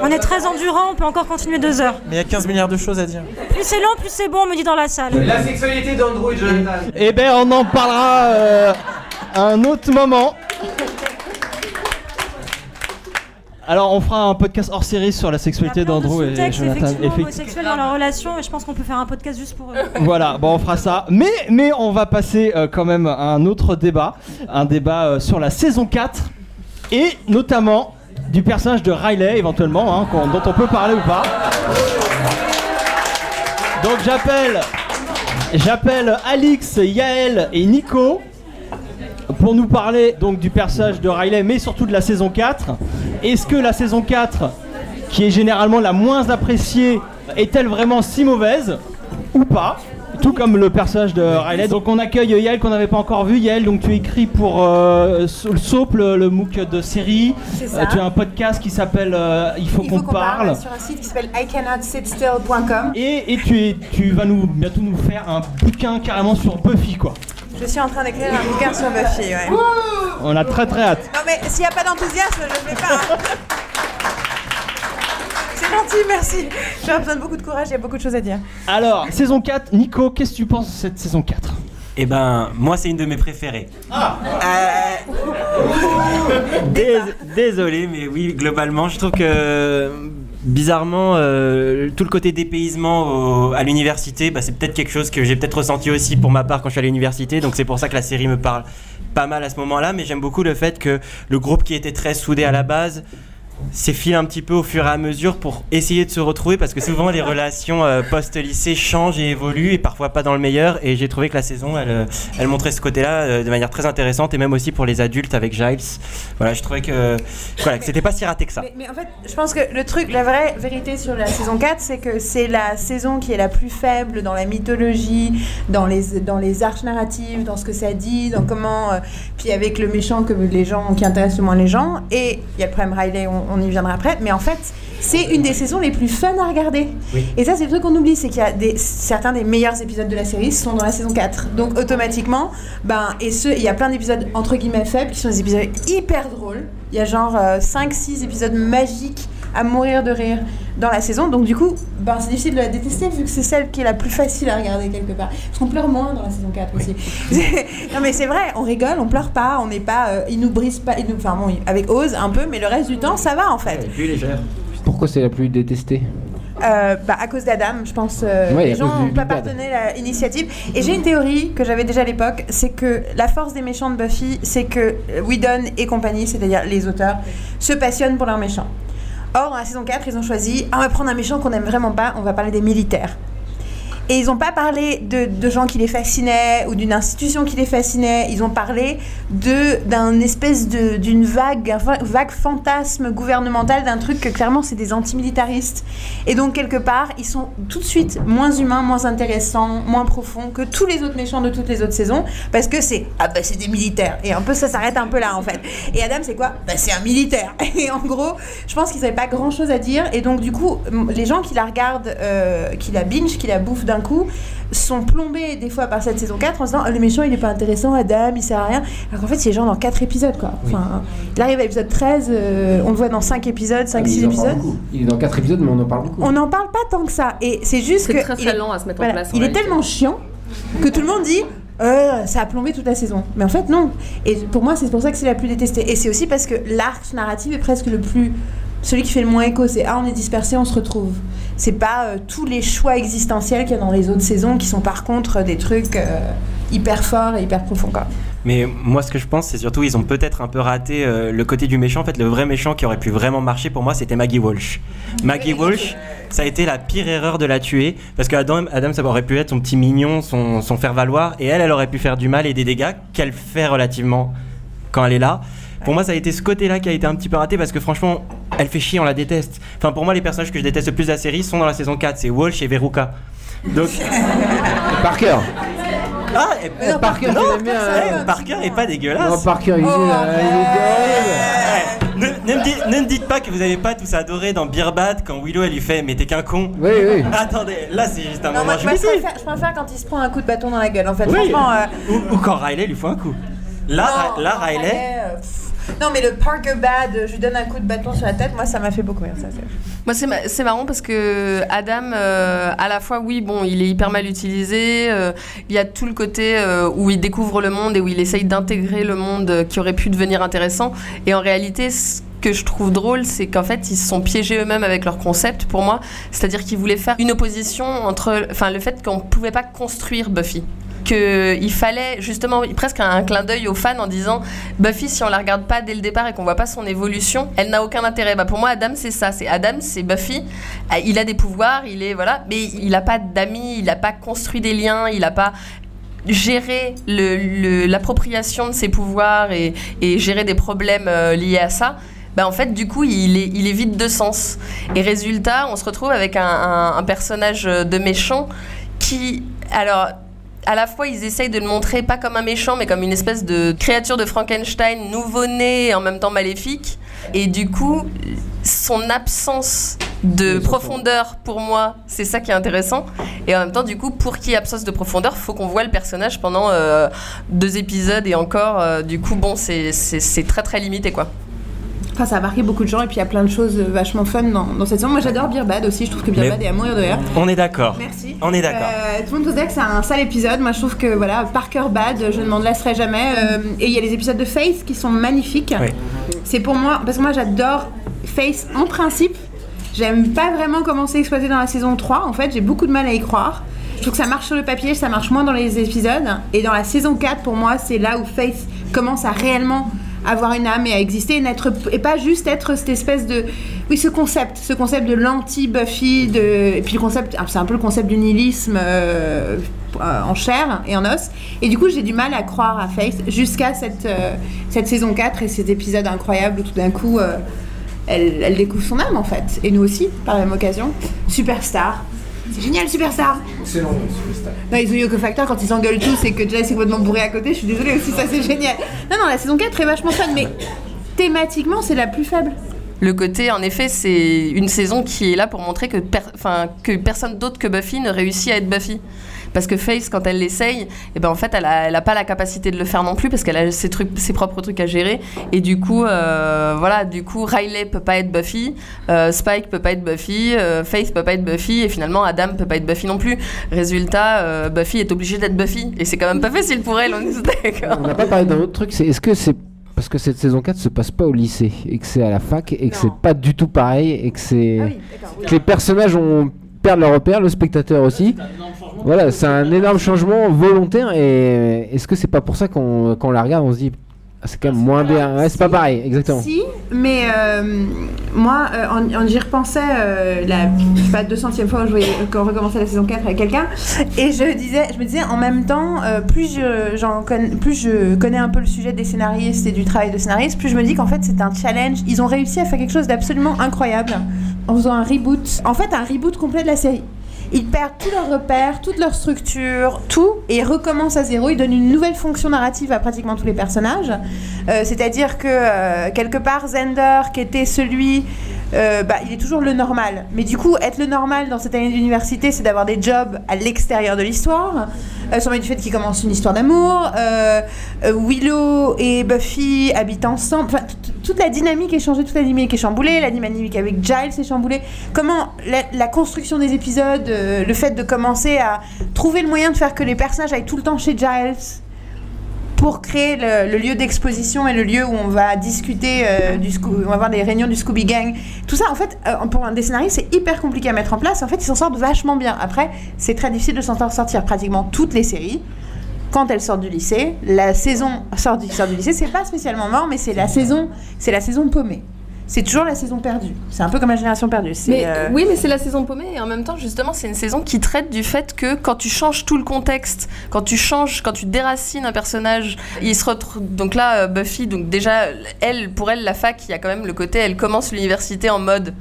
On est très endurant, on peut encore continuer deux heures. Mais il y a 15 milliards de choses à dire. Plus c'est long, plus c'est bon, on me dit dans la salle. La sexualité d'Andrew et Jonathan. Eh ben, on en parlera euh, à un autre moment. Alors, on fera un podcast hors série sur la sexualité d'Andrew et Jonathan. effectivement dans leur relation et je pense qu'on peut faire un podcast juste pour eux. Voilà, bon, on fera ça. Mais, mais on va passer euh, quand même à un autre débat. Un débat euh, sur la saison 4. Et notamment du personnage de Riley, éventuellement, hein, dont on peut parler ou pas. Donc j'appelle. J'appelle Alix, Yael et Nico pour nous parler donc du personnage de Riley, mais surtout de la saison 4. Est-ce que la saison 4, qui est généralement la moins appréciée, est-elle vraiment si mauvaise ou pas? Tout comme le personnage de Riley. Donc on accueille Yael qu'on n'avait pas encore vu. Yael, donc tu écris pour euh, le Soap, le, le MOOC de série. C'est ça. Euh, tu as un podcast qui s'appelle euh, Il faut qu'on qu'on parle. parle sur un site qui s'appelle icannotsitstill.com. Et, et tu, es, tu vas nous bientôt nous faire un bouquin carrément sur Buffy quoi. Je suis en train d'écrire un bouquin sur Buffy, ouais. On a très très hâte. Non mais s'il n'y a pas d'enthousiasme, je ne fais pas. C'est gentil, merci. J'ai besoin de beaucoup de courage, il y a beaucoup de choses à dire. Alors, saison 4, Nico, qu'est-ce que tu penses de cette saison 4 Eh ben, moi, c'est une de mes préférées. Ah Dés- Désolé, mais oui, globalement, je trouve que bizarrement, euh, tout le côté dépaysement au- à l'université, bah, c'est peut-être quelque chose que j'ai peut-être ressenti aussi pour ma part quand je suis à l'université. Donc c'est pour ça que la série me parle pas mal à ce moment-là. Mais j'aime beaucoup le fait que le groupe qui était très soudé à la base s'effile un petit peu au fur et à mesure pour essayer de se retrouver parce que souvent les relations euh, post-lycée changent et évoluent et parfois pas dans le meilleur et j'ai trouvé que la saison elle, euh, elle montrait ce côté-là euh, de manière très intéressante et même aussi pour les adultes avec Giles voilà je trouvais que voilà que c'était pas si raté que ça Mais, en fait, je pense que le truc, la vraie vérité sur la saison 4, c'est que c'est la saison qui est la plus faible dans la mythologie, dans les, dans les arches narratives, dans ce que ça dit, dans comment. puis avec le méchant que les gens, qui intéresse le moins les gens. Et il y a le problème Riley, on y viendra après. Mais en fait, c'est une des saisons les plus fun à regarder. Et ça, c'est le truc qu'on oublie, c'est qu'il y a des, certains des meilleurs épisodes de la série sont dans la saison 4. Donc automatiquement, ben, et ce, il y a plein d'épisodes entre guillemets faibles qui sont des épisodes hyper drôles. Il y a genre 5-6 épisodes magiques à mourir de rire dans la saison. Donc du coup, ben, c'est difficile de la détester vu que c'est celle qui est la plus facile à regarder quelque part. Parce qu'on pleure moins dans la saison 4 aussi. non mais c'est vrai, on rigole, on pleure pas, on n'est pas... euh, il nous brise pas... il nous- Enfin bon, avec Ose un peu, mais le reste du temps, ça va en fait. plus légère. Pourquoi c'est la plus détestée? Euh, bah, à cause d'Adam, je pense. euh, Ouais, les gens n'ont pas partagé l'initiative. Et j'ai une théorie que j'avais déjà à l'époque, c'est que la force des méchants de Buffy, c'est que euh, Whedon et compagnie, c'est-à-dire les auteurs, se passionnent pour leurs méchants. Or, dans la saison 4, ils ont choisi, ah, on va prendre un méchant qu'on aime vraiment pas, on va parler des militaires. Et ils n'ont pas parlé de, de gens qui les fascinaient ou d'une institution qui les fascinait. Ils ont parlé d'un espèce d'une vague, vague fantasme gouvernemental d'un truc que clairement c'est des antimilitaristes. Et donc quelque part ils sont tout de suite moins humains, moins intéressants, moins profonds que tous les autres méchants de toutes les autres saisons parce que c'est ah bah c'est des militaires et un peu ça s'arrête un peu là en fait. Et Adam c'est quoi? Bah c'est un militaire. Et en gros je pense qu'ils n'avaient pas grand chose à dire et donc du coup les gens qui la regardent, euh, qui la binge, qui la bouffent d'un coup sont plombés des fois par cette saison 4 en se disant Ah, le méchant il est pas intéressant Adam il sert à rien alors qu'en fait c'est genre dans 4 épisodes quoi enfin il arrive à l'épisode 13 euh, on le voit dans 5 épisodes 5 Ah, mais 6 ils en parlent épisodes. Il est dans 4 épisodes, mais on en parle beaucoup. on n'en parle pas tant que ça et c'est juste C'est que très, il très est- lent à se mettre en place, en il est tellement chiant que tout le monde dit Euh, ça a plombé toute la saison. Mais en fait, non. Et pour moi, c'est pour ça que c'est la plus détestée. Et c'est aussi parce que l'arc narratif est presque le plus celui qui fait le moins écho. C'est ah, on est dispersé, on se retrouve. C'est pas euh, tous les choix existentiels qu'il y a dans les autres saisons qui sont par contre des trucs euh, hyper forts et hyper profonds. Quoi. Mais moi, ce que je pense, c'est surtout ils ont peut-être un peu raté euh, le côté du méchant. En fait, le vrai méchant qui aurait pu vraiment marcher pour moi, c'était Maggie Walsh. Maggie Walsh, ça a été la pire erreur de la tuer parce que Adam, Adam ça aurait pu être son petit mignon, son, son faire valoir, et elle, elle aurait pu faire du mal et des dégâts qu'elle fait relativement quand elle est là. Pour moi, ça a été ce côté-là qui a été un petit peu raté parce que franchement, elle fait chier, on la déteste. Enfin, pour moi, les personnages que je déteste le plus de la série sont dans la saison 4, c'est Walsh et Veruca. Donc. Parker. Ah, et, Mais non, Parker, non, je euh. Parker est pas dégueulasse. Non, Parker, il est, Oh, euh, il est Eh, ne, ne me dites, ne me dites pas que vous avez pas tous adoré dans Beer Bad quand Willow elle lui fait mais t'es qu'un con. Oui, oui. Attendez, là c'est juste un Non, moment moi, moi, je, préfère, je préfère quand il se prend un coup de bâton dans la gueule. En fait, Oui. franchement. euh, Ou, ou quand Riley lui fait un coup. Là, non, là Riley. euh. Non, mais le Parker Bad, je lui donne un coup de bâton sur la tête, moi ça m'a fait beaucoup rire. Ça, Moi, c'est ma- c'est marrant parce que Adam, euh, à la fois, oui, bon, il est hyper mal utilisé. euh, il y a tout le côté euh, où il découvre le monde et où il essaye d'intégrer le monde qui aurait pu devenir intéressant. Et en réalité, ce que je trouve drôle, c'est qu'en fait, ils se sont piégés eux-mêmes avec leur concept, pour moi. C'est-à-dire qu'ils voulaient faire une opposition entre, enfin, le fait qu'on ne pouvait pas construire Buffy qu'il fallait justement presque un, clin d'œil aux fans en disant Buffy si on la regarde pas dès le départ et qu'on voit pas son évolution elle n'a aucun intérêt. Bah pour moi Adam c'est ça. C'est Adam c'est Buffy. Euh, il a des pouvoirs il est voilà. Mais il a pas d'amis il a pas construit des liens il a pas gérer l'appropriation de ses pouvoirs et, et gérer des problèmes euh, liés à ça, bah en fait, du coup, il est, il est vide de sens. Et résultat, on se retrouve avec un- un personnage de méchant qui, alors, à la fois, ils essayent de le montrer pas comme un méchant, mais comme une espèce de créature de Frankenstein nouveau-né et en même temps maléfique. Et du coup, son absence de profondeur, pour moi, c'est ça qui est intéressant. Et en même temps, du coup, pour qu'il y ait absence de profondeur, faut qu'on voit le personnage pendant euh, deux épisodes et encore. euh, du coup, bon, c'est- très très limité, quoi. Enfin, ça a marqué beaucoup de gens et puis il y a plein de choses vachement fun dans, dans cette saison. Moi j'adore Beer Bad aussi, je trouve que Beer Mais- Bad est à mourir de rire. On est d'accord. Merci. On est d'accord. Euh, tout le monde dit que c'est un sale épisode. Moi, je trouve que voilà, Parker Bad, je ne m'en lasserai jamais. Euh, et il y a les épisodes de Faith qui sont magnifiques. Oui. C'est pour moi, parce que moi, j'adore Faith en principe. J'aime pas vraiment comment c'est exploité dans la saison 3. En fait, j'ai beaucoup de mal à y croire. Je trouve que ça marche sur le papier, ça marche moins dans les épisodes. Et dans la saison 4, pour moi, c'est là où Faith commence à réellement avoir une âme et à exister et, n'être, et pas juste être cette espèce de oui ce concept ce concept de l'anti Buffy de et puis le concept ah, c'est un peu le concept du nihilisme euh, en chair et en os. Et du coup j'ai du mal à croire à Faith jusqu'à cette euh, cette saison 4 et cet épisode incroyable où tout d'un coup euh, elle, elle découvre son âme en fait. Et nous aussi par la même occasion superstar c'est génial superstar Excellent, superstar. non, ils ont Yoko Factor quand ils s'engueulent tous et que Jess est complètement bourré à côté. Je suis désolée aussi, ça c'est génial. Non, non, la saison 4 est vachement fun, mais thématiquement, c'est la plus faible. Le côté, en effet, c'est une saison qui est là pour montrer que, per- enfin, que personne d'autre que Buffy ne réussit à être Buffy. Parce que Faith, quand elle l'essaye, et ben en fait, elle a, elle a pas la capacité de le faire non plus parce qu'elle a ses, trucs, ses propres trucs à gérer. Et du coup, euh, voilà, du coup, Riley peut pas être Buffy, euh, Spike peut pas être Buffy, euh, Faith peut pas être Buffy, et finalement, Adam peut pas être Buffy non plus. Résultat, euh, Buffy est obligée d'être Buffy. Et c'est quand même pas facile pour elle, on est d'accord. On n'a pas parlé d'un autre truc, c'est est-ce que c'est parce que cette saison 4 se passe pas au lycée et que c'est à la fac et que c'est pas du tout pareil et que c'est que les personnages ont perdent leur repère, le spectateur aussi. Voilà, c'est un énorme changement volontaire et est-ce que c'est pas pour ça qu'on quand on la regarde on se dit c'est quand même moins bien, ouais, c'est pas pareil, exactement. Si, mais euh, moi, euh, en, en- j'y repensais euh, la je sais pas, 200e fois où je voyais, quand on recommençait la saison 4 avec quelqu'un, et je, disais, je me disais en même temps, plus, je, j'en connais, plus je connais un peu le sujet des scénaristes et du travail de scénariste, plus je me dis qu'en fait c'est un challenge. Ils ont réussi à faire quelque chose d'absolument incroyable en faisant un reboot. En fait, un reboot complet de la série. Ils perdent tous leurs repères, toute leur structure, tout, et recommencent à zéro. Ils donnent une nouvelle fonction narrative à pratiquement tous les personnages. Euh, C'est-à-dire que, euh, quelque part, Zender, qui était celui... euh, bah, il est toujours le normal. Mais du coup, être le normal dans cette année d'université, c'est d'avoir des jobs à l'extérieur de l'histoire. Euh, sans du fait qu'il commence une histoire d'amour. Euh, euh, Willow et Buffy habitent ensemble. Enfin, toute la dynamique est changée, toute la dynamique est chamboulée. La dynamique avec Giles est chamboulée. Comment la, construction des épisodes, le fait de commencer à trouver le moyen de faire que les personnages aillent tout le temps chez Giles pour créer le, lieu d'exposition et le lieu où on va discuter euh, on va avoir des réunions du Scooby Gang. Tout ça, en fait, euh, pour un des scénaristes, c'est hyper compliqué à mettre en place. En fait, ils s'en sortent vachement bien. Après, c'est très difficile de s'en sortir. Pratiquement toutes les séries, quand elles sortent du lycée, la saison sort du, sort du lycée, c'est pas spécialement mort, mais c'est la saison, c'est la saison paumée. C'est toujours la saison perdue. C'est un peu comme la génération perdue. Mais, euh, Oui, mais c'est la saison paumée et en même temps, justement, c'est une saison qui traite du fait que quand tu changes tout le contexte, quand tu changes, quand tu déracines un personnage, il se retrouve. Donc là, euh, Buffy, donc déjà, elle, pour elle, la fac, il y a quand même le côté, elle commence l'université en mode.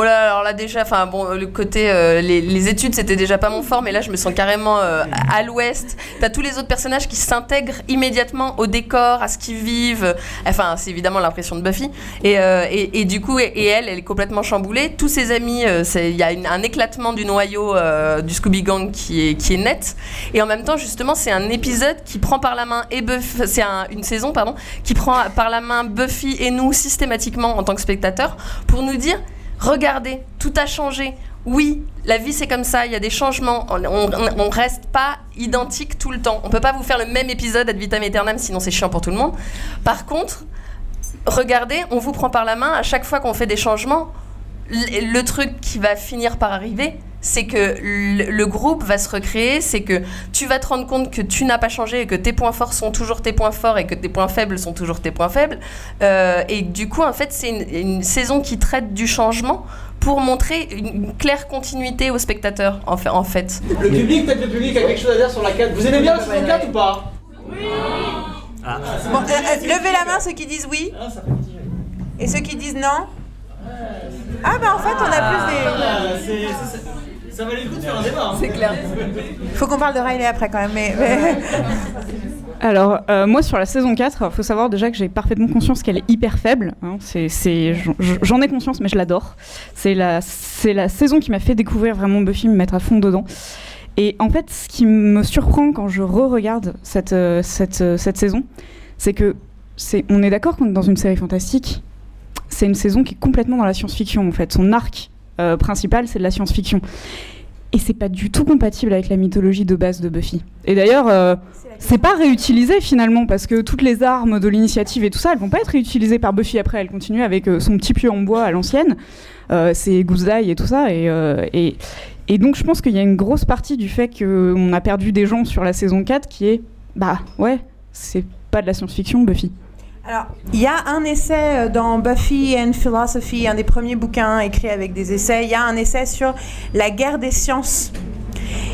Oh là, alors là déjà, enfin bon, le côté, euh, les, les études c'était déjà pas mon fort, mais là je me sens carrément euh, à l'ouest. T'as tous les autres personnages qui s'intègrent immédiatement au décor, à ce qu'ils vivent. Enfin, c'est évidemment l'impression de Buffy. Et, euh, du coup, et, elle, elle est complètement chamboulée. Tous ses amis, il y a un éclatement du noyau du Scooby Gang qui est, qui est net. Et en même temps, justement, c'est un épisode qui prend par la main et Buffy, c'est un- une saison, pardon, qui prend par la main Buffy et nous systématiquement en tant que spectateurs pour nous dire regardez, tout a changé. Oui, la vie c'est comme ça, il y a des changements, on, on reste pas identique tout le temps. On peut pas vous faire le même épisode ad vitam aeternam, sinon c'est chiant pour tout le monde. Par contre, regardez, on vous prend par la main à chaque fois qu'on fait des changements. Le truc qui va finir par arriver, c'est que le, groupe va se recréer, c'est que tu vas te rendre compte que tu n'as pas changé et que tes points forts sont toujours tes points forts et que tes points faibles sont toujours tes points faibles. Euh, et du coup, en fait, c'est une, une saison qui traite du changement pour montrer une, une claire continuité aux spectateurs, en fait. En fait. Le public, peut-être le public a quelque chose à dire sur la 4. Vous aimez bien la saison 4 ou pas? Bon, euh, euh, levez la main ceux qui disent oui. Et ceux qui disent non. Ah bah en fait on a plus des. Ça valait le coup de faire un débat. C'est clair. Faut qu'on parle de Riley après quand même, mais. mais- Alors, euh, moi, sur la saison 4, il faut savoir déjà que j'ai parfaitement conscience qu'elle est hyper faible. hein. C'est- c'est- j'en- J'en ai conscience, mais je l'adore. C'est la, c'est la saison qui m'a fait découvrir vraiment Buffy, me mettre à fond dedans. Et en fait, ce qui me surprend quand je re-regarde cette, euh, cette, euh, cette saison, c'est que c'est, on est d'accord qu'on est dans une série fantastique. C'est une saison qui est complètement dans la science-fiction, en fait. Son arc euh, principal, c'est de la science-fiction. Et c'est pas du tout compatible avec la mythologie de base de Buffy. Et d'ailleurs, euh, c'est pas réutilisé finalement, parce que toutes les armes de l'initiative et tout ça, elles vont pas être réutilisées par Buffy après. Elle continue avec euh, son petit pieu en bois à l'ancienne, euh, ses d'ail et tout ça. Et, et, et donc je pense qu'il y a une grosse partie du fait qu'on a perdu des gens sur la saison 4 qui est, bah ouais, c'est pas de la science-fiction Buffy. Alors, il y a un essai euh, dans Buffy and Philosophy, un des premiers bouquins écrits avec des essais. Il y a un essai sur la guerre des sciences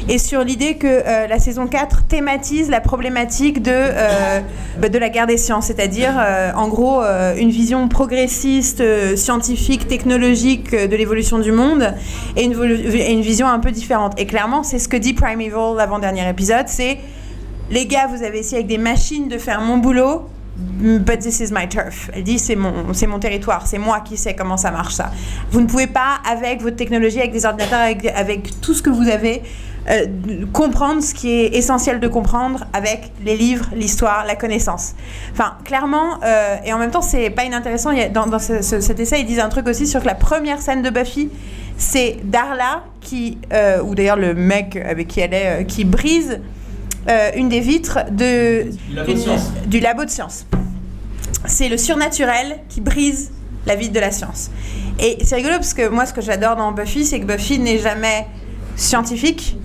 et sur l'idée que euh, la saison 4 thématise la problématique de, euh, bah, de la guerre des sciences, c'est-à-dire en gros une vision progressiste, scientifique, technologique de l'évolution du monde et une, et une vision un peu différente. Et clairement, c'est ce que dit Primeval, l'avant-dernier épisode, c'est les gars, vous avez essayé avec des machines de faire mon boulot, but this is my turf. Elle dit c'est mon, c'est mon territoire, c'est moi qui sais comment ça marche ça. Vous ne pouvez pas, avec votre technologie, avec des ordinateurs, avec, tout ce que vous avez, euh, comprendre ce qui est essentiel de comprendre avec les livres, l'histoire, la connaissance. Enfin, clairement, euh, et en même temps, c'est pas inintéressant. dans dans ce- ce- cet essai, ils disent un truc aussi sur que la première scène de Buffy, c'est Darla qui, euh, ou d'ailleurs le mec avec qui elle est, euh, qui brise euh, une des vitres de, Du labo de science. du labo de science. C'est le surnaturel qui brise la vitre de la science. Et c'est rigolo parce que moi, ce que j'adore dans Buffy, c'est que Buffy n'est jamais scientifique.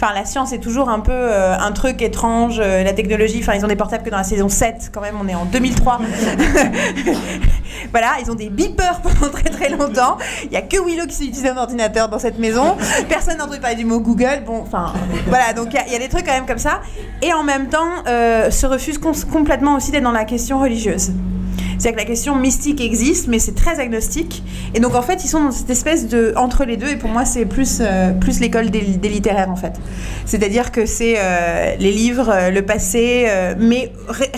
Enfin, la science est toujours un peu euh, un truc étrange, euh, la technologie. Enfin, ils ont des portables que dans la saison 7, quand même, on est en 2003. voilà, ils ont des beepers pendant très très longtemps. Il y a que Willow qui sait utiliser un ordinateur dans cette maison. Personne n'a entendu parler du mot Google. Bon, enfin, voilà, donc il y y, a des trucs quand même comme ça. Et en même temps, euh, se refuse cons- complètement aussi d'être dans la question religieuse. C'est-à-dire que la question mystique existe, mais c'est très agnostique. Et donc en fait, ils sont dans cette espèce de entre les deux. Et pour moi, c'est plus euh, plus l'école des, littéraires en fait. C'est-à-dire que c'est euh, les livres, euh, le passé, mais ré-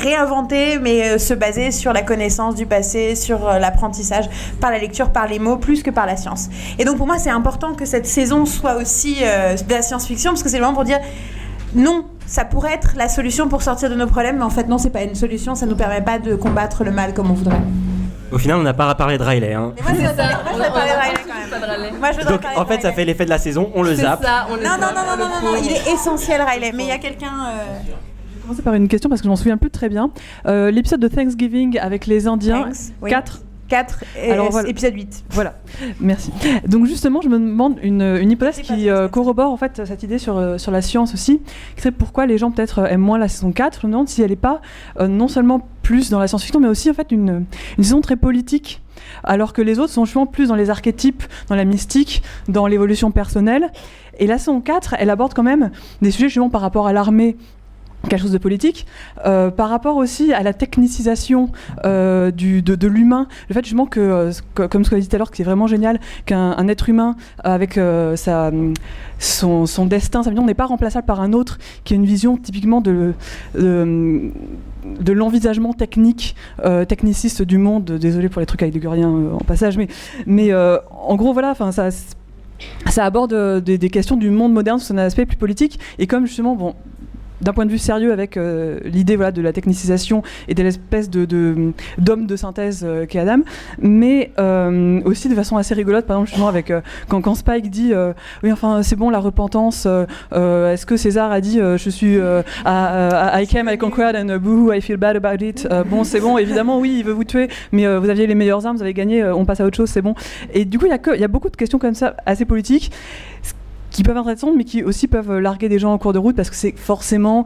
mais se baser sur la connaissance du passé, sur l'apprentissage par la lecture, par les mots, plus que par la science. Et donc pour moi, c'est important que cette saison soit aussi de la science-fiction, parce que c'est le moment pour dire non, ça pourrait être la solution pour sortir de nos problèmes, mais en fait non, c'est pas une solution, ça nous permet pas de combattre le mal comme on voudrait. Au final, on n'a pas parlé de Riley. Hein. Moi, je voudrais parler- moi, je voudrais parler de Riley quand même. Moi, je Donc, en fait, ça fait l'effet de la saison, on le zappe. non, non, non, non, non, non, non, il est essentiel, Riley. Mais il y a quelqu'un. euh, commencer par une question parce que je m'en souviens plus très bien. Euh, L'épisode de Thanksgiving avec les Indiens, Thanks, oui. 4 4 et épisode 8. Voilà, merci. Donc justement, je me demande une, une hypothèse qui euh, corrobore en fait cette idée sur, euh, sur la science aussi, qui serait pourquoi les gens peut-être euh, aiment moins la saison 4. Je me demande si elle n'est pas euh, non seulement plus dans la science-fiction, mais aussi en fait une, une saison très politique, alors que les autres sont justement plus dans les archétypes, dans la mystique, dans l'évolution personnelle. Et la saison 4, elle aborde quand même des sujets justement par rapport à l'armée quelque chose de politique, euh, par rapport aussi à la technicisation euh, de, l'humain, le fait justement que, euh, que- comme ce qu'on a dit tout à l'heure, que c'est vraiment génial qu'un un être humain avec son, destin, sa vision n'est pas remplaçable par un autre qui a une vision typiquement de, l'envisagement technique, techniciste du monde. Désolé pour les trucs avec des guriens en passage, mais, mais en gros voilà, ça ça aborde des, des questions du monde moderne sous un aspect plus politique. Et comme justement, bon, d'un point de vue sérieux avec euh, l'idée voilà, de la technicisation et de l'espèce d'homme de synthèse euh, qu'est Adam, mais euh, aussi de façon assez rigolote, par exemple justement avec quand, Spike dit oui enfin c'est bon la repentance, est-ce que César a dit je suis à- I came, I conquered and uh, boo I feel bad about it, bon c'est bon évidemment oui il veut vous tuer, mais vous aviez les meilleures armes, vous avez gagné, on passe à autre chose, c'est bon. Et du coup il y, a y a beaucoup de questions comme ça assez politiques qui peuvent être intéressantes, mais qui aussi peuvent euh, larguer des gens en cours de route parce que c'est forcément,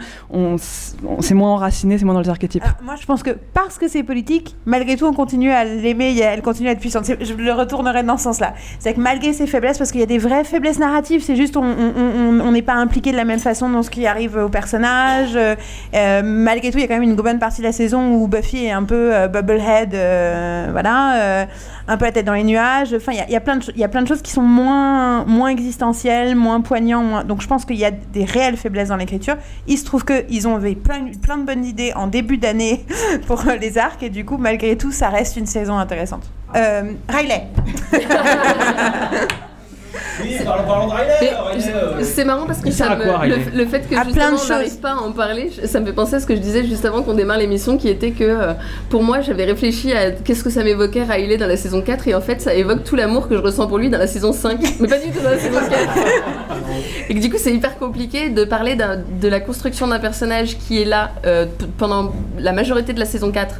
c'est moins enraciné, c'est moins dans les archétypes. Moi, je pense que parce que c'est politique, malgré tout, on continue à l'aimer, elle continue à être puissante. Je le retournerai dans ce sens-là. C'est que malgré ses faiblesses, parce qu'il y a des vraies faiblesses narratives, c'est juste on n'est pas impliqué de la même façon dans ce qui arrive au personnage. Euh, euh, malgré tout, il y a quand même une bonne partie de la saison où Buffy est un peu euh, bubblehead, euh, voilà, euh, un peu la tête dans les nuages. Enfin, il y a- plein de il y a plein de choses qui sont moins, moins existentielles, moins poignantes. moins- Donc je pense qu'il y a des réelles faiblesses dans l'écriture. Il se trouve qu'ils ont eu plein, de bonnes idées en début d'année pour les arcs et du coup, malgré tout, ça reste une saison intéressante. Euh, Riley. Oui, parlons, de Mais C'est marrant parce que ça me- quoi, le, le fait que À justement plein de on n'arrive pas à en parler, ça me fait penser à ce que je disais juste avant qu'on démarre l'émission qui était que euh, pour moi j'avais réfléchi à qu'est-ce que ça m'évoquait Riley dans la saison 4 et en fait ça évoque tout l'amour que je ressens pour lui dans la saison 5 mais pas du tout dans la saison 4 et que du coup c'est hyper compliqué de parler de la construction d'un personnage qui est là euh, pendant la majorité de la saison 4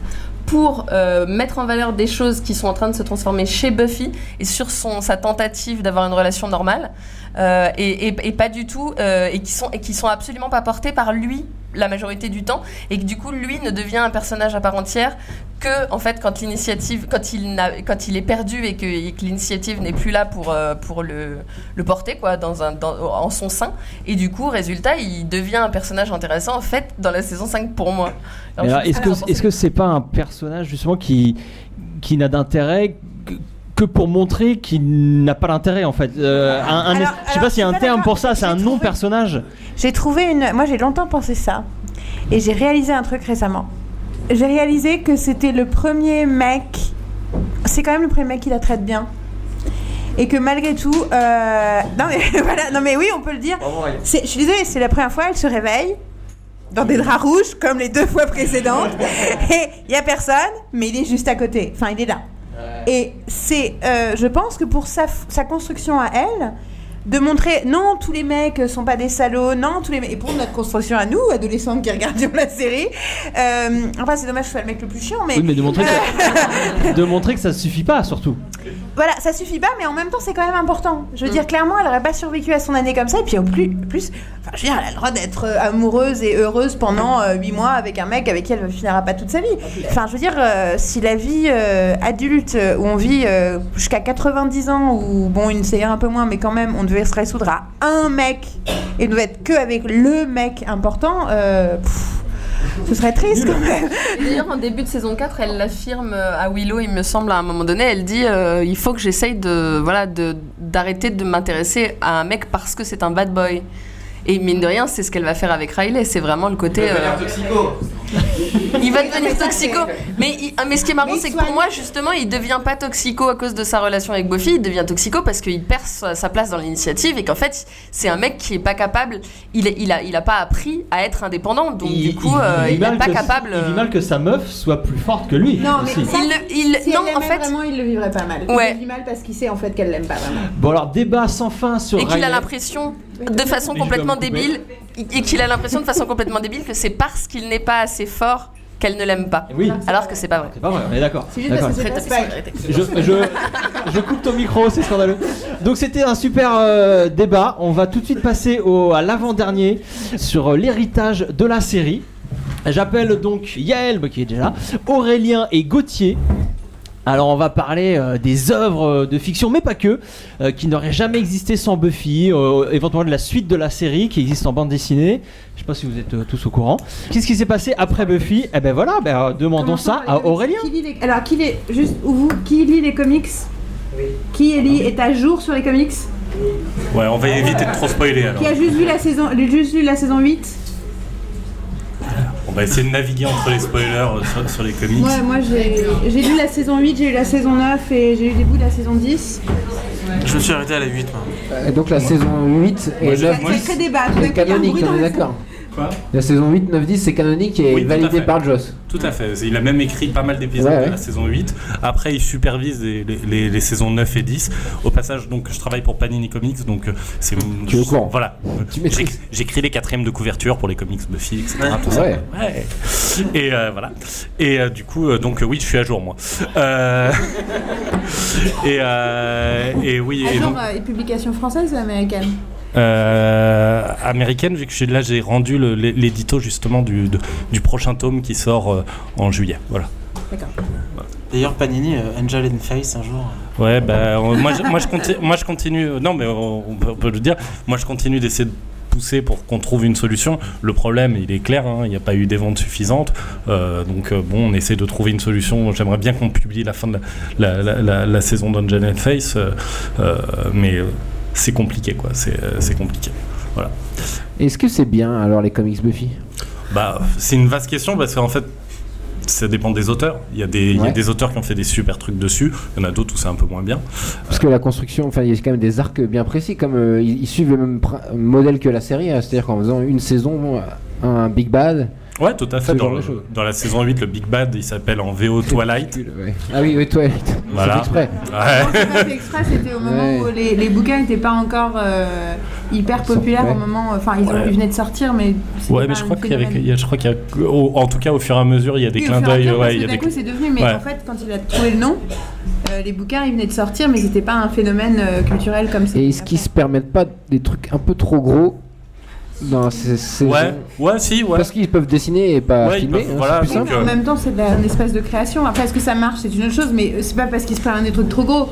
pour euh, mettre en valeur des choses qui sont en train de se transformer chez Buffy et sur son, sa tentative d'avoir une relation normale euh, et, et- et pas du tout euh, et qui sont et qui sont absolument pas portés par lui la majorité du temps et que du coup lui ne devient un personnage à part entière que en fait quand l'initiative quand il quand il est perdu et que, et que l'initiative n'est plus là pour euh, pour le, le porter quoi dans un dans- en son sein. Et du coup résultat il devient un personnage intéressant en fait dans la saison 5 pour moi. Est-ce que est-ce que c'est pas un personnage justement qui qui n'a d'intérêt que, pour montrer qu'il n'a pas d'intérêt en fait Euh, un- un- Alors- Je sais pas s'il y a un terme pour ça, c'est un non personnage. J'ai trouvé une. Moi, j'ai longtemps pensé ça. Et j'ai réalisé un truc récemment. J'ai réalisé que c'était le premier mec. C'est quand même le premier mec qui la traite bien. Et que malgré tout. euh, Non, mais voilà. Non, mais oui, on peut le dire. Je suis désolée, c'est la première fois, elle se réveille. Dans des draps rouges, comme les deux fois précédentes. Et il y a personne, mais il est juste à côté. Enfin, il est là. Et c'est, euh, je pense que pour sa, sa construction à elle, de montrer non, tous les mecs sont pas des salauds, non, tous les mecs. Et pour notre construction à nous, adolescentes qui regardions la série, euh, enfin, c'est dommage que je sois le mec le plus chiant, mais. Oui, mais de montrer que, de montrer que ça suffit pas surtout. Voilà, ça suffit pas, mais en même temps, c'est quand même important. Je veux dire, clairement, elle aurait pas survécu à son année comme ça. Et puis, au plus, plus enfin, je veux dire, elle a le droit d'être euh, amoureuse et heureuse pendant 8 mois avec un mec avec qui elle ne finira pas toute sa vie. Enfin, je veux dire, euh, si la vie euh, adulte, euh, où on vit euh, jusqu'à 90 ans, où, bon, une série un peu moins, mais quand même, on devait se résoudre à un mec et ne devait être que avec le mec important, euh, pff, ce serait triste quand même. D'ailleurs, en début de saison 4, elle l'affirme à Willow, il me semble, à un moment donné. Elle dit euh, il faut que j'essaye de, voilà, de, d'arrêter de m'intéresser à un mec parce que c'est un bad boy. Et mine de rien, c'est ce qu'elle va faire avec Riley. C'est vraiment le côté. euh, il va devenir toxico. Mais, il- ah, mais ce qui est marrant, c'est que pour moi, justement, il devient pas toxico à cause de sa relation avec Buffy. Il devient toxico parce qu'il perd sa, place dans l'initiative et qu'en fait, c'est un mec qui est pas capable. Il, est, il, a, il a pas appris à être indépendant. Donc, du coup, euh, il, est mal pas capable. il vit mal que sa meuf soit plus forte que lui. Non, mais aussi. ça, Il il- si non, elle en fait- vraiment, il le vivrait pas mal. Ouais. Il le vit mal parce qu'il sait en fait qu'elle l'aime pas vraiment. Bon alors débat sans fin sur et qu'il a l'impression, de façon complètement débile, et qu'il a l'impression de façon complètement débile que c'est parce qu'il n'est pas assez fort qu'elle ne l'aime pas. Oui. Alors que c'est pas vrai. C'est pas vrai, on est d'accord. C'est juste D'accord. parce que c'est pas- c'est pas- Je, je, je coupe ton micro, c'est scandaleux. Donc c'était un super euh, débat. On va tout de suite passer au, à l'avant-dernier sur euh, l'héritage de la série. J'appelle donc Yael, bah, qui est déjà là, Aurélien et Gauthier. Alors on va parler euh, des œuvres euh, de fiction, mais pas que, euh, qui n'auraient jamais existé sans Buffy, euh, éventuellement de la suite de la série qui existe en bande dessinée. Je sais pas si vous êtes euh, tous au courant. Qu'est-ce qui s'est passé après Buffy? Eh ben voilà, ben, euh, demandons ça à Aurélien. Qui lit les- Alors, qui lit, juste, ou vous, qui lit les comics? Qui lit, est à jour sur les comics? Ouais, on va éviter de trop spoiler alors. Qui a juste vu la saison, juste lu la saison 8 On va essayer de naviguer entre les spoilers euh, sur, sur les comics. Moi, moi j'ai j'ai lu la saison 8, j'ai lu la saison 9 et j'ai lu des bouts de la saison 10. Je me suis arrêté à la 8. Moi. Et donc la saison 8 et Moi, j'ai- 9 moi, C'est très débat. c'est canonique, on est d'accord. Quoi La saison 8, 9, 10 c'est canonique et Oui, validé par Joss. Tout à fait. Il a même écrit pas mal d'épisodes Ouais, de ouais. la saison 8. Après, il supervise les, les- les- les saisons 9 et 10. Au passage, donc, je travaille pour Panini Comics, donc euh, c'est. Tu es au courant. Voilà. J'éc- J'écris les quatrièmes de couverture pour les comics Buffy, etc. tout ça. Ouais. Ouais. Et euh, voilà. Et euh, du coup, euh, donc oui, je suis à jour moi. Euh, et, euh, et oui. et À jour, donc- euh, et publication française ou américaine? Euh, américaine, vu que je suis là, j'ai rendu le- l'édito justement du, de- du prochain tome qui sort euh, en juillet. Voilà. D'accord. D'ailleurs, Panini, euh, Angel in Face un jour. Ouais, bah, moi, je, moi, je continue, moi je continue. euh, Non, mais on, on peut, on peut le dire. Moi je continue d'essayer de pousser pour qu'on trouve une solution. Le problème, il est clair, hein, il n'y a pas eu des ventes suffisantes. Euh, donc euh, bon, on essaie de trouver une solution. J'aimerais bien qu'on publie la fin de la, la, la- la- la saison d'Angel and Face, euh, euh, mais euh, c'est compliqué, quoi. C'est euh, compliqué. Voilà. Est-ce que c'est bien alors les comics Buffy? Bah, c'est une vaste question parce qu'en fait, ça dépend des auteurs. Il y, a des, il y a des auteurs qui ont fait des super trucs dessus. Il y en a d'autres où c'est un peu moins bien. Parce que la construction, enfin, il y a quand même des arcs bien précis, comme euh, ils, ils suivent le même modèle que la série, hein, c'est-à-dire qu'en faisant une saison, un Big Bad. Ouais, tout à fait. Dans, le- la saison 8, le Big Bad, il s'appelle en VO Twilight. Ah oui, oui, Twilight. Voilà. C'est exprès. Ouais. C'est pas fait exprès, c'était au moment Ouais. où les, les bouquins n'étaient pas encore euh, hyper populaires, au moment. Enfin, ils, ont- Ouais. ils venaient de sortir, mais. Ouais, pas mais je crois qu'il y avait, a- je crois qu'il y a, au- en tout cas, au fur et à mesure, il y a des Oui, clins d'œil. ouais, il y a d'un des coup, c'est devenu, mais Ouais. en fait, quand il a trouvé le nom, euh, les bouquins, ils venaient de sortir, mais c'était pas un phénomène euh, culturel comme ça. Et est-ce qu'ils se permettent pas des trucs un peu trop gros dans ces saisons Ouais, ouais, si, ouais. Parce qu'ils peuvent dessiner et pas Ouais, ils filmer. peuvent- hein, voilà, c'est plus donc, simple. En même temps, c'est de la- une espèce de création. Après, est-ce que ça marche? C'est une autre chose, mais c'est pas parce qu'ils se prennent des trucs trop gros.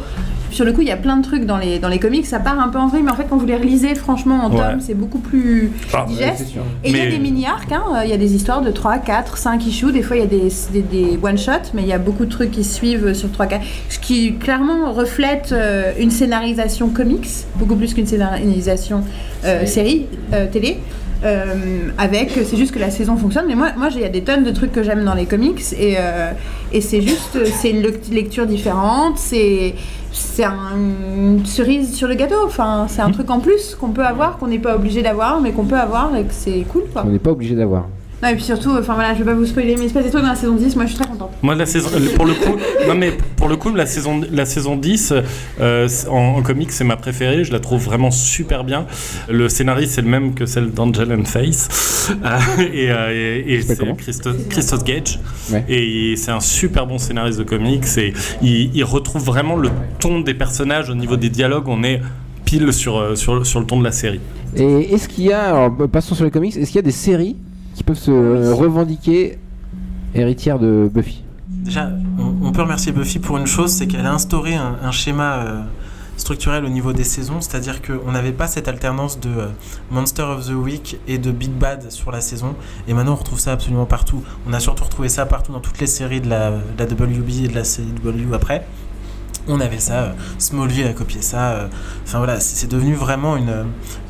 Sur le coup, il y a plein de trucs dans les, dans les comics, ça part un peu en vrille, mais en fait, quand vous les relisez, franchement, en Ouais. tome, c'est beaucoup plus Ah, digeste. Et il y a des mini-arcs, hein, euh, il y a des histoires de 3, 4, 5 issues, des fois il y a des, des, des one-shots, mais il y a beaucoup de trucs qui suivent sur 3, 4, ce qui clairement reflète euh, une scénarisation comics, beaucoup plus qu'une scénarisation euh, série, euh, télé. euh, avec, c'est juste que la saison fonctionne, mais moi, moi il y a des tonnes de trucs que j'aime dans les comics et, euh, et c'est juste, c'est une lec- lecture différente, c'est c'est un- une cerise sur le gâteau, enfin c'est un truc en plus qu'on peut avoir, qu'on n'est pas obligé d'avoir, mais qu'on peut avoir et que c'est cool quoi. On n'est pas obligé d'avoir. Non, et puis surtout, enfin voilà, je vais pas vous spoiler, mais il se passe des trucs dans la saison 10, moi je suis très contente. Moi, la saison, pour le coup, non mais pour le coup, la saison, la saison 10 euh, en, en comics, c'est ma préférée. Je la trouve vraiment super bien. Le scénario, c'est le même que celle d'Angel and Face, Euh, et, euh, et- et c'est Christos, Christos Gage. Ouais. Et c'est un super bon scénariste de comics. Et il, il retrouve vraiment le ton des personnages au niveau des dialogues. On est pile sur, euh, sur, sur le ton de la série. Et est-ce qu'il y a, alors passons sur les comics, est-ce qu'il y a des séries qui peuvent se euh, revendiquer héritières de Buffy Déjà, on, on peut remercier Buffy pour une chose, c'est qu'elle a instauré un, un schéma euh, structurel au niveau des saisons, c'est-à-dire qu'on n'avait pas cette alternance de euh, Monster of the Week et de Big Bad sur la saison, et maintenant on retrouve ça absolument partout. On a surtout retrouvé ça partout dans toutes les séries de la, de la WB et de la CW après. On avait ça, euh, Smallville a copié ça. euh, Enfin voilà, c'est devenu vraiment une, euh,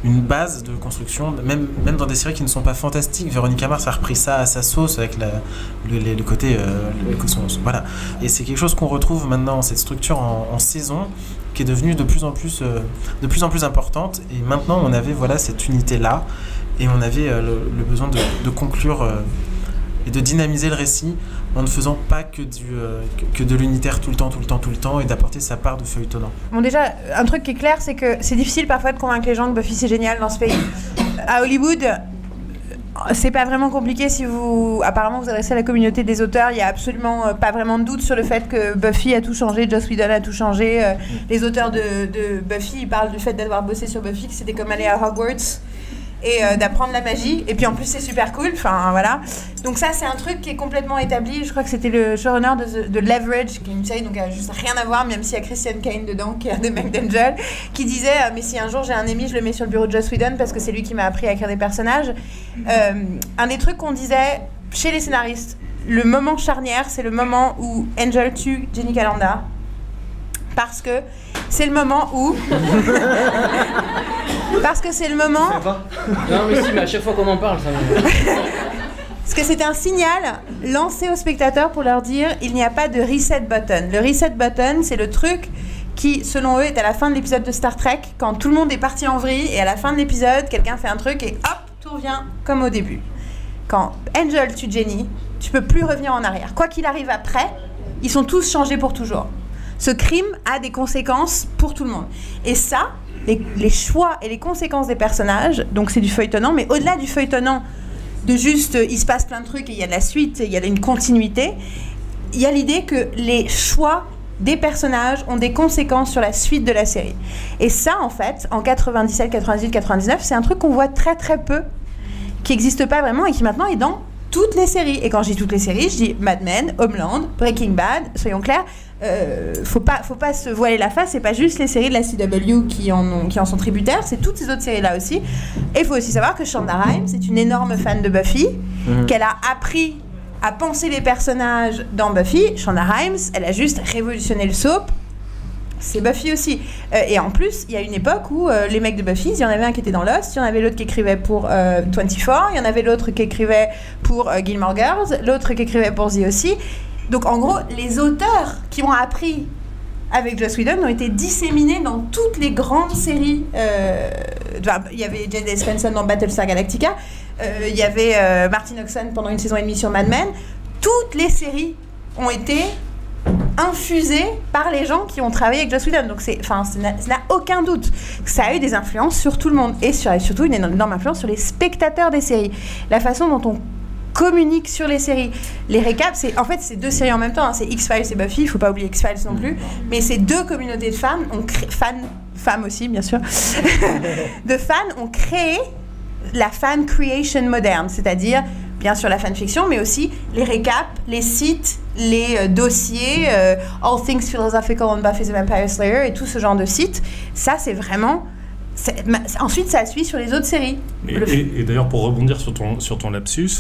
une base de construction, même, même dans des séries qui ne sont pas fantastiques. Véronica Mars a repris ça à sa sauce avec le, le- côté. voilà. Et c'est quelque chose qu'on retrouve maintenant, cette structure en, saison, qui est devenue de plus en plus, de plus, en plus importante. Et maintenant, on avait voilà, cette unité-là, et on avait le, besoin de, conclure et de dynamiser le récit en ne faisant pas que, du, euh, que, que de l'unitaire tout le temps, tout le temps, tout le temps, et d'apporter sa part de feuilletonnant. Bon, déjà, un truc qui est clair, c'est que c'est difficile parfois de convaincre les gens que Buffy c'est génial dans ce pays. À Hollywood, c'est pas vraiment compliqué si vous apparemment vous adressez à la communauté des auteurs. Il y a absolument euh, pas vraiment de doute sur le fait que Buffy a tout changé, Joss Whedon a tout changé. Euh, les auteurs de, de Buffy ils parlent du fait d'avoir bossé sur Buffy, que c'était comme aller à Hogwarts et euh, d'apprendre la magie. Et puis en plus c'est super cool. Enfin voilà. Donc ça c'est un truc qui est complètement établi. Je crois que c'était le showrunner de, de Leverage, qui est une série donc a juste rien à voir, même s'il y a Christian Kane dedans, qui est un des mecs d'Angel, qui disait euh, mais si un jour j'ai un ennemi, je le mets sur le bureau de Joss Whedon parce que c'est lui qui m'a appris à écrire des personnages. Euh, un des trucs qu'on disait chez les scénaristes, le moment charnière, c'est le moment où Angel tue Jenny Calanda. Parce que c'est le moment où. Parce que c'est le moment. Non, mais si, mais à chaque fois qu'on en parle, ça me. Parce que c'est un signal lancé aux spectateurs pour leur dire il n'y a pas de reset button. Le reset button, c'est le truc qui, selon eux, est à la fin de l'épisode de Star Trek, quand tout le monde est parti en vrille, et à la fin de l'épisode, quelqu'un fait un truc et hop, tout revient comme au début. Quand Angel tue Jenny, tu peux plus revenir en arrière. Quoi qu'il arrive après, ils sont tous changés pour toujours. Ce crime a des conséquences pour tout le monde. Et ça, les, choix et les conséquences des personnages, donc c'est du feuilletonnant, mais au-delà du feuilletonnant, de juste euh, il se passe plein de trucs et il y a de la suite, et il y a une continuité, il y a l'idée que les choix des personnages ont des conséquences sur la suite de la série. Et ça, en fait, en 97, 98, 99, c'est un truc qu'on voit très très peu, qui n'existe pas vraiment et qui maintenant est dans toutes les séries. Et quand je dis toutes les séries, je dis Mad Men, Homeland, Breaking Bad, soyons clairs. Euh, faut pas, faut pas se voiler la face. C'est pas juste les séries de la CW qui en, ont- qui en sont tributaires, c'est toutes ces autres séries là aussi. Et il faut aussi savoir que Shonda Rhimes est une énorme fan de Buffy, Mhm. qu'elle a appris à penser les personnages dans Buffy. Shonda Rhimes, elle a juste révolutionné le soap. C'est Buffy aussi. Euh, et en plus, il y a une époque où euh, les mecs de Buffy, il y en avait un qui était dans Lost, il y en avait l'autre qui écrivait pour euh, 24, il y en avait l'autre qui écrivait pour euh, Gilmore Girls, l'autre qui écrivait pour The aussi. Donc en gros, les auteurs qui ont appris avec Joss Whedon ont été disséminés dans toutes les grandes séries. euh, il y avait Jane Svensson dans Battlestar Galactica, euh, il y avait euh, Martin Oxon pendant une saison et demie sur Mad Men. Toutes les séries ont été infusées par les gens qui ont travaillé avec Joss Whedon. Donc c'est, enfin, ça n'a aucun doute ça a eu des influences sur tout le monde et, et surtout une énorme influence sur les spectateurs des séries. La façon dont on communique sur les séries. Les récaps, c'est en fait c'est deux séries en même temps. hein. C'est X-Files et Buffy. Il faut pas oublier X-Files non plus. Mais ces deux communautés de fans ont créé, fans, femmes aussi bien sûr, de fans ont créé la fan creation moderne, c'est-à-dire bien sûr la fanfiction, mais aussi les récaps, les sites, les euh, dossiers, euh, All Things Philosophical on Buffy the Vampire Slayer et tout ce genre de sites. Ça, c'est vraiment. Ensuite, ça suit sur les autres séries. Et, Le- et- et d'ailleurs, pour rebondir sur ton, sur ton lapsus,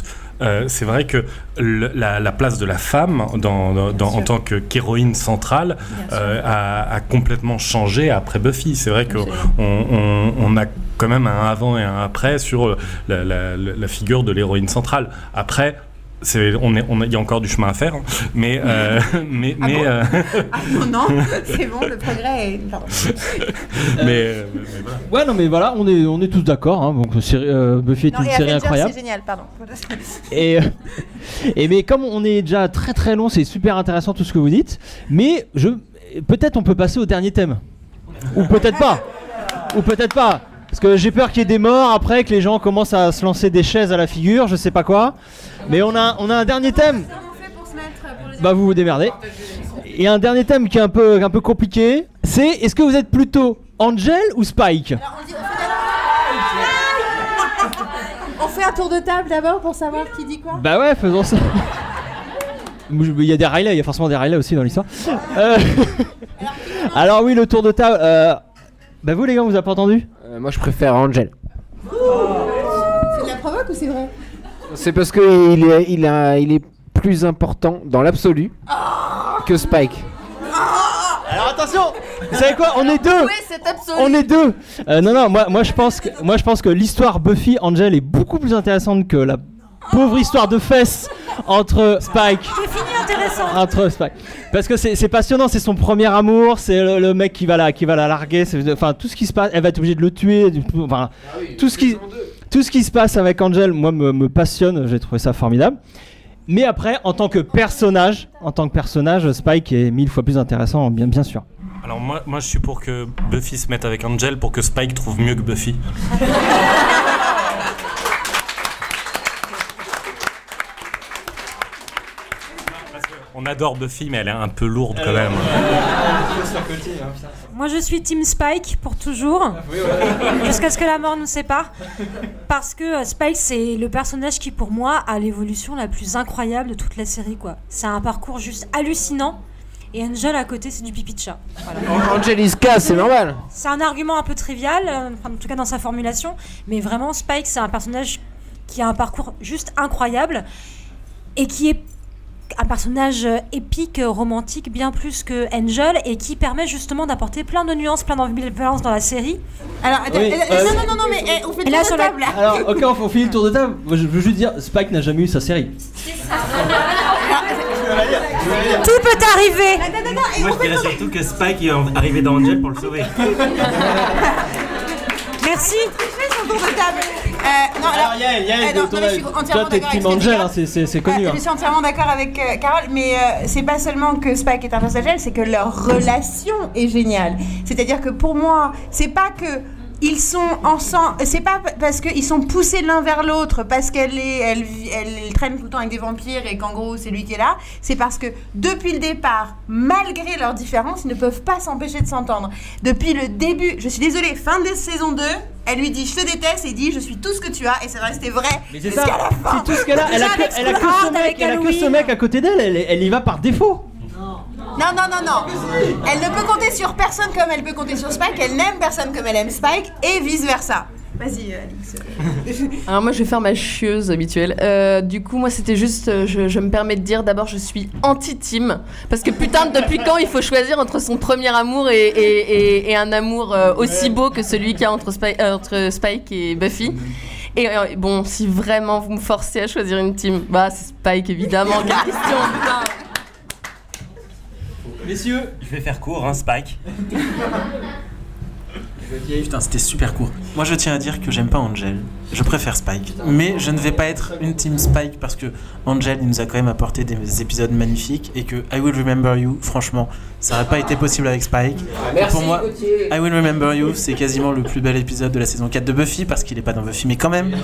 euh, c'est vrai que la, la place de la femme dans, en tant qu'héroïne centrale euh, a, a complètement changé après Buffy. C'est vrai qu'on on, on a quand même un avant et un après sur la- la figure de l'héroïne centrale. Après, c'est- on est- on a- il y a encore du chemin à faire, hein. mais, euh, mais, Ah mais, bon euh, Ah non, non, c'est bon, le progrès est. Mais, euh, mais- mais voilà. Ouais, non, mais voilà, on est, on est tous d'accord. hein, donc, euh, Buffy est Non, une et série Avengers, incroyable. c'est génial, pardon. Et, euh, et mais comme on est déjà très très long, c'est super intéressant tout ce que vous dites. Mais je, peut-être on peut passer au dernier thème. Ou peut-être pas. Ou peut-être pas. Parce que j'ai peur qu'il y ait des morts après, que les gens commencent à se lancer des chaises à la figure, je sais pas quoi. Mais on a, on a un dernier thème. Bah vous vous démerdez. Et un dernier thème qui est un peu, un peu compliqué, c'est est-ce que vous êtes plutôt Angel ou Spike? On fait un tour de table d'abord pour savoir qui dit quoi Bah ouais, faisons ça. Il y a des Riley, il y a forcément des Riley aussi dans l'histoire. Euh, Alors oui, le tour de table. euh, Bah vous les gars, vous avez pas entendu Euh, moi, je préfère Angel. C'est de la provoque ou c'est vrai C'est parce que il est, il, a, il est plus important dans l'absolu que Spike. Alors attention Vous savez quoi On est deux Oui, c'est absolu. On est deux Euh, Non, non, moi, moi je pense que, moi, je pense que l'histoire Buffy Angel est beaucoup plus intéressante que la pauvre histoire de fesses entre Spike. J'ai fini intéressant. Entre Spike. Parce que c'est c'est passionnant, c'est son premier amour, c'est le, le mec qui va la, qui va la larguer, c'est- enfin tout ce qui se passe, elle va être obligée de le tuer, du- enfin tout ce qui, tout ce qui se passe avec Angel, moi me, me passionne, j'ai trouvé ça formidable. Mais après, en tant que personnage, en tant que personnage, Spike est mille fois plus intéressant, bien, bien sûr. Alors moi, moi, je suis pour que Buffy se mette avec Angel pour que Spike trouve mieux que Buffy. On adore Buffy, mais elle est un peu lourde quand même. Moi, je suis Team Spike pour toujours, jusqu'à ce que la mort nous sépare. Parce que euh, Spike, c'est le personnage qui, pour moi, a l'évolution la plus incroyable de toute la série. quoi. C'est un parcours juste hallucinant. Et Angel à côté, c'est du pipi de chat. Voilà. Angeliska, c'est normal. C'est un argument un peu trivial, euh, enfin, en tout cas dans sa formulation, mais vraiment Spike, c'est un personnage qui a un parcours juste incroyable et qui est un personnage euh, épique, euh, romantique, bien plus que Angel, et qui permet justement d'apporter plein de nuances, plein d'ambivalence dans la série. Alors, attends, Oui, euh, euh, non, non, non, non, mais eh, on fait le là, tour sur de la- table là. Alors, ok, on, finit le tour de table. Je veux juste dire, Spike n'a jamais eu sa série. Tout peut arriver Moi, je dirais surtout que Spike est arrivé dans Angel pour le sauver. Merci. Son tour de table? Euh, non, alors, Alors, Yael, Yael, euh, non, non, mais je suis toi, entièrement t'es d'accord Team avec ce que Angel, dit hein, c'est- c'est c'est connu. Hein. Je suis entièrement d'accord avec euh, Carole, mais euh, c'est pas seulement que Spike est un personnage, c'est que leur relation est géniale. C'est-à-dire que pour moi, c'est pas que ils sont ensemble, c'est pas parce qu'ils sont poussés l'un vers l'autre, parce qu'elle est, elle, traîne tout le temps avec des vampires et qu'en gros c'est lui qui est là. C'est parce que depuis le départ, malgré leurs différences, ils ne peuvent pas s'empêcher de s'entendre. Depuis le début, je suis désolée, fin de saison 2, elle lui dit je te déteste et il dit je suis tout ce que tu as et c'est resté vrai. Mais c'est ça, c'est tout ce qu'elle a. Elle a, que, ce mec, elle a que ce mec à côté d'elle, elle, elle y va par défaut. Non, non, non, non. Elle ne peut compter sur personne comme elle peut compter sur Spike. Elle n'aime personne comme elle aime Spike et vice versa. Vas-y, euh, Alix. Alors moi je vais faire ma chieuse habituelle. Euh, du coup moi c'était juste, euh, je, je me permets de dire d'abord je suis anti-team. Parce que putain depuis quand il faut choisir entre son premier amour et, et- et- et un amour aussi beau que celui qu'il y a entre, Spike- euh, entre Spike et Buffy? Et euh, bon si vraiment vous me forcez à choisir une team, bah c'est Spike évidemment. Quelle question putain. Messieurs, Je vais faire court, hein, Spike. Putain, c'était super court. Moi, je tiens à dire que j'aime pas Angel. Je préfère Spike. Mais je ne vais pas être une team Spike parce que Angel, il nous a quand même apporté des épisodes magnifiques et que I Will Remember You, franchement, ça n'aurait pas été possible avec Spike. Et Merci, pour moi, Gauthier. I Will Remember You, c'est quasiment le plus bel épisode de la saison 4 de Buffy parce qu'il est pas dans Buffy, mais quand même.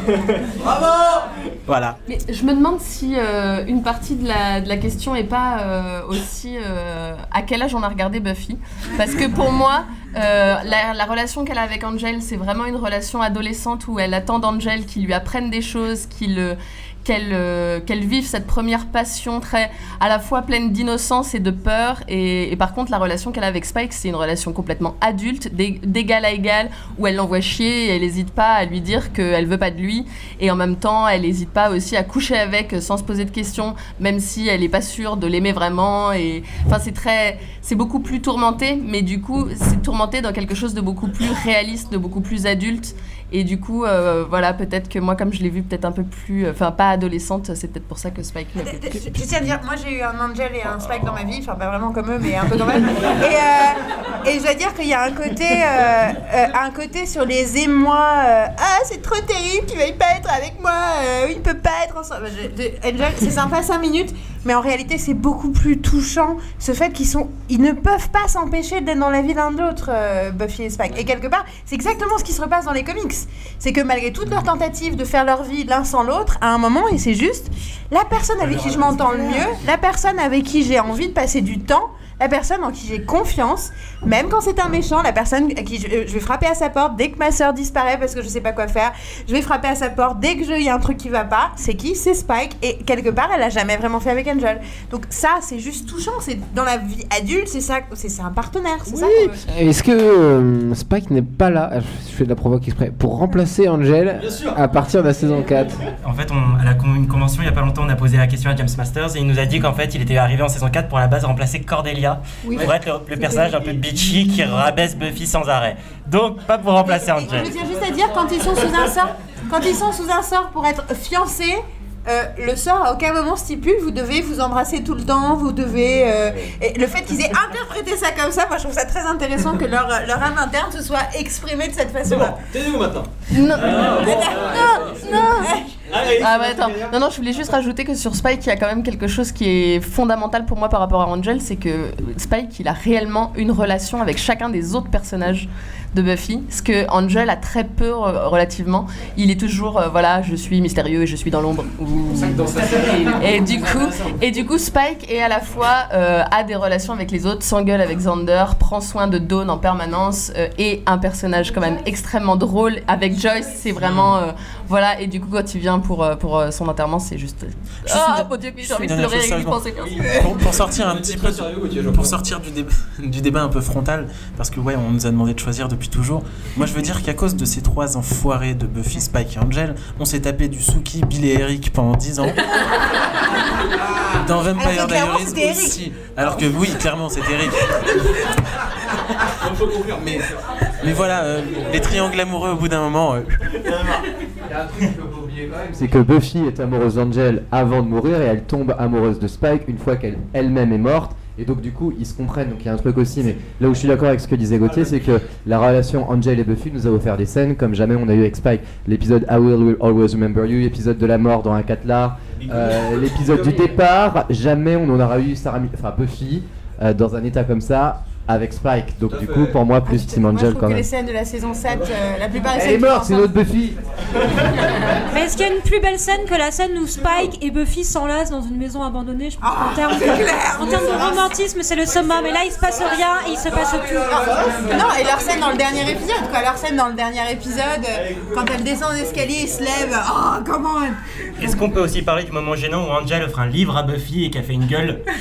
Voilà. Mais je me demande si euh, une partie de la, de la question est pas euh, aussi euh, à quel âge on a regardé Buffy. Parce que pour moi, euh, la, la relation qu'elle a avec Angel, c'est vraiment une relation adolescente où elle attend d'Angel qu'il lui apprenne des choses, qu'il qu'elle euh, qu'elle vive cette première passion très à la fois pleine d'innocence et de peur. Et, par contre la relation qu'elle a avec Spike c'est une relation complètement adulte d'é- d'égal à égal où elle l'envoie chier et elle n'hésite pas à lui dire qu'elle veut pas de lui. Et en même temps elle n'hésite pas aussi à coucher avec sans se poser de questions même si elle n'est pas sûre de l'aimer vraiment. Et enfin c'est très c'est beaucoup plus tourmenté mais du coup c'est tourmenté dans quelque chose de beaucoup plus réaliste de beaucoup plus adulte et du coup, euh, voilà, peut-être que moi, comme je l'ai vu peut-être un peu plus, euh, enfin pas adolescente, c'est peut-être pour ça que Spike. Je tiens à dire, moi j'ai eu un Angel et un Spike dans ma vie, enfin pas vraiment comme eux, mais un peu quand même. Et, euh, et je dois dire qu'il y a un côté, euh, euh, un côté sur les émois. euh, ah, c'est trop terrible, tu veuilles pas être avec moi, euh, il peut pas être ensemble. Je- Angel, c'est sympa 5 minutes, mais en réalité c'est beaucoup plus touchant ce fait qu'ils sont, ils ne peuvent pas s'empêcher d'être dans la vie l'autre, euh, Buffy et Spike. Et quelque part, c'est exactement ce qui se repasse dans les comics. C'est que malgré toutes leurs tentatives de faire leur vie l'un sans l'autre, à un moment, et c'est juste, la personne avec qui je m'entends le mieux, la personne avec qui j'ai envie de passer du temps, la personne en qui j'ai confiance, même quand c'est un méchant, la personne à qui je, euh, je vais frapper à sa porte dès que ma soeur disparaît parce que je sais pas quoi faire, je vais frapper à sa porte dès que je- il y a un truc qui va pas, c'est qui? C'est Spike, et quelque part, elle a jamais vraiment fait avec Angel. Donc ça, c'est juste touchant, c'est dans la vie adulte, c'est ça, c'est c'est un partenaire, c'est ça? Qu'on veut. Est-ce que euh, Spike n'est pas là? Je fais de la provoque exprès. Pour remplacer Angel à partir de la saison 4 En fait, on, à la con- une convention il y a pas longtemps, on a posé la question à James Masters et il nous a dit qu'en fait, il était arrivé en saison 4 pour à la base remplacer Cordelia Oui. pour être le, le personnage un peu bitchy qui rabaisse Buffy sans arrêt. Donc, pas pour remplacer Angel. Je tiens juste à dire, quand ils sont sous un sort, quand ils sont sous un sort pour être fiancés, euh, le sort à aucun moment stipule vous devez vous embrasser tout le temps, vous devez. euh, et le fait qu'ils aient interprété ça comme ça, moi je trouve ça très intéressant que leur, leur âme interne se soit exprimée de cette façon-là. Taisez-vous maintenant. Non, Ah, bon. non, non. Ah ouais, attends. Non, non, je voulais juste rajouter que sur Spike, il y a quand même quelque chose qui est fondamental pour moi par rapport à Angel, c'est que Spike, il a réellement une relation avec chacun des autres personnages. de Buffy, ce que Angel a très peu euh, relativement. Il est toujours, euh, voilà, je suis mystérieux et je suis dans l'ombre. Ouh. Et du coup, et du coup, Spike est à la fois euh, a des relations avec les autres, s'engueule avec Xander, prend soin de Dawn en permanence, euh, et un personnage quand même extrêmement drôle avec Joyce. C'est vraiment, euh, voilà. Et du coup, quand il vient pour euh, pour euh, son enterrement, c'est juste. Ah, mon Dieu, que j'ai envie de pleurer et penser. Pour, pour sortir un petit peu, pour sortir du, débat du débat un peu frontal, parce que ouais, on nous a demandé de choisir depuis toujours. Moi, je veux dire qu'à cause de ces trois enfoirés de Buffy, Spike et Angel, on s'est tapé du Suki, Bill et Eric pendant 10 ans. Dans Vampire Diaries aussi. Alors que oui, clairement, c'était Eric. mais, mais voilà, euh, les triangles amoureux au bout d'un moment. euh, C'est que Buffy est amoureuse d'Angel avant de mourir et elle tombe amoureuse de Spike une fois qu'elle elle-même est morte. Et donc du coup ils se comprennent. Donc il y a un truc aussi, mais là où je suis d'accord avec ce que disait Gauthier, c'est que la relation Angel et Buffy nous a offert des scènes comme jamais on a eu avec Spike. L'épisode I Will, Will Always Remember You, l'épisode de la mort dans un catelar, euh, l'épisode du départ. Jamais on en aura eu Sarah, Mi- enfin Buffy euh, dans un état comme ça avec Spike. Donc du coup pour moi plus Team Angel quand que même. les scènes de la saison 7, euh, la plupart des Elle scènes est qui morte, c'est notre Buffy. Mais est-ce qu'il y a une plus belle scène que la scène où Spike et Buffy s'enlacent dans une maison abandonnée Je pense qu'en termes en termes de romantisme, c'est le summum. Mais là, il se passe rien et il se passe tout. Non, et leur scène dans le dernier épisode, quoi. Leur scène dans le dernier épisode, euh, quand elle descend l'escalier et se lève. Oh, comment Est-ce qu'on peut aussi parler du moment gênant où Angel offre un livre à Buffy et qu'elle fait une gueule?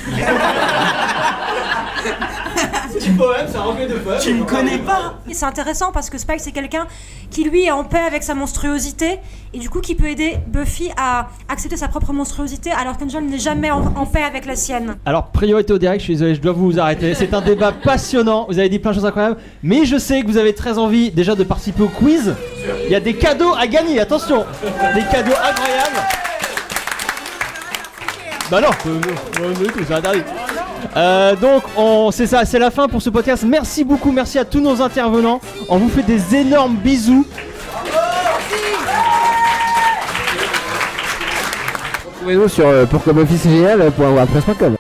Petit poème, c'est un recueil de poèmes. Tu ne connais pas Et C'est intéressant parce que Spike, c'est quelqu'un qui, lui, est en paix avec sa monstruosité et du coup qui peut aider Buffy à accepter sa propre monstruosité alors qu'Angel n'est jamais en, en paix avec la sienne. Alors, priorité au direct, je suis désolé, je dois vous arrêter. C'est un débat passionnant, vous avez dit plein de choses incroyables, mais je sais que vous avez très envie déjà de participer au quiz. Il y a des cadeaux à gagner, attention Des cadeaux incroyables Bah non, euh, c'est interdit. Euh, donc, on, c'est ça, c'est la fin pour ce podcast. Merci beaucoup, merci à tous nos intervenants. On vous fait des énormes bisous. Euh.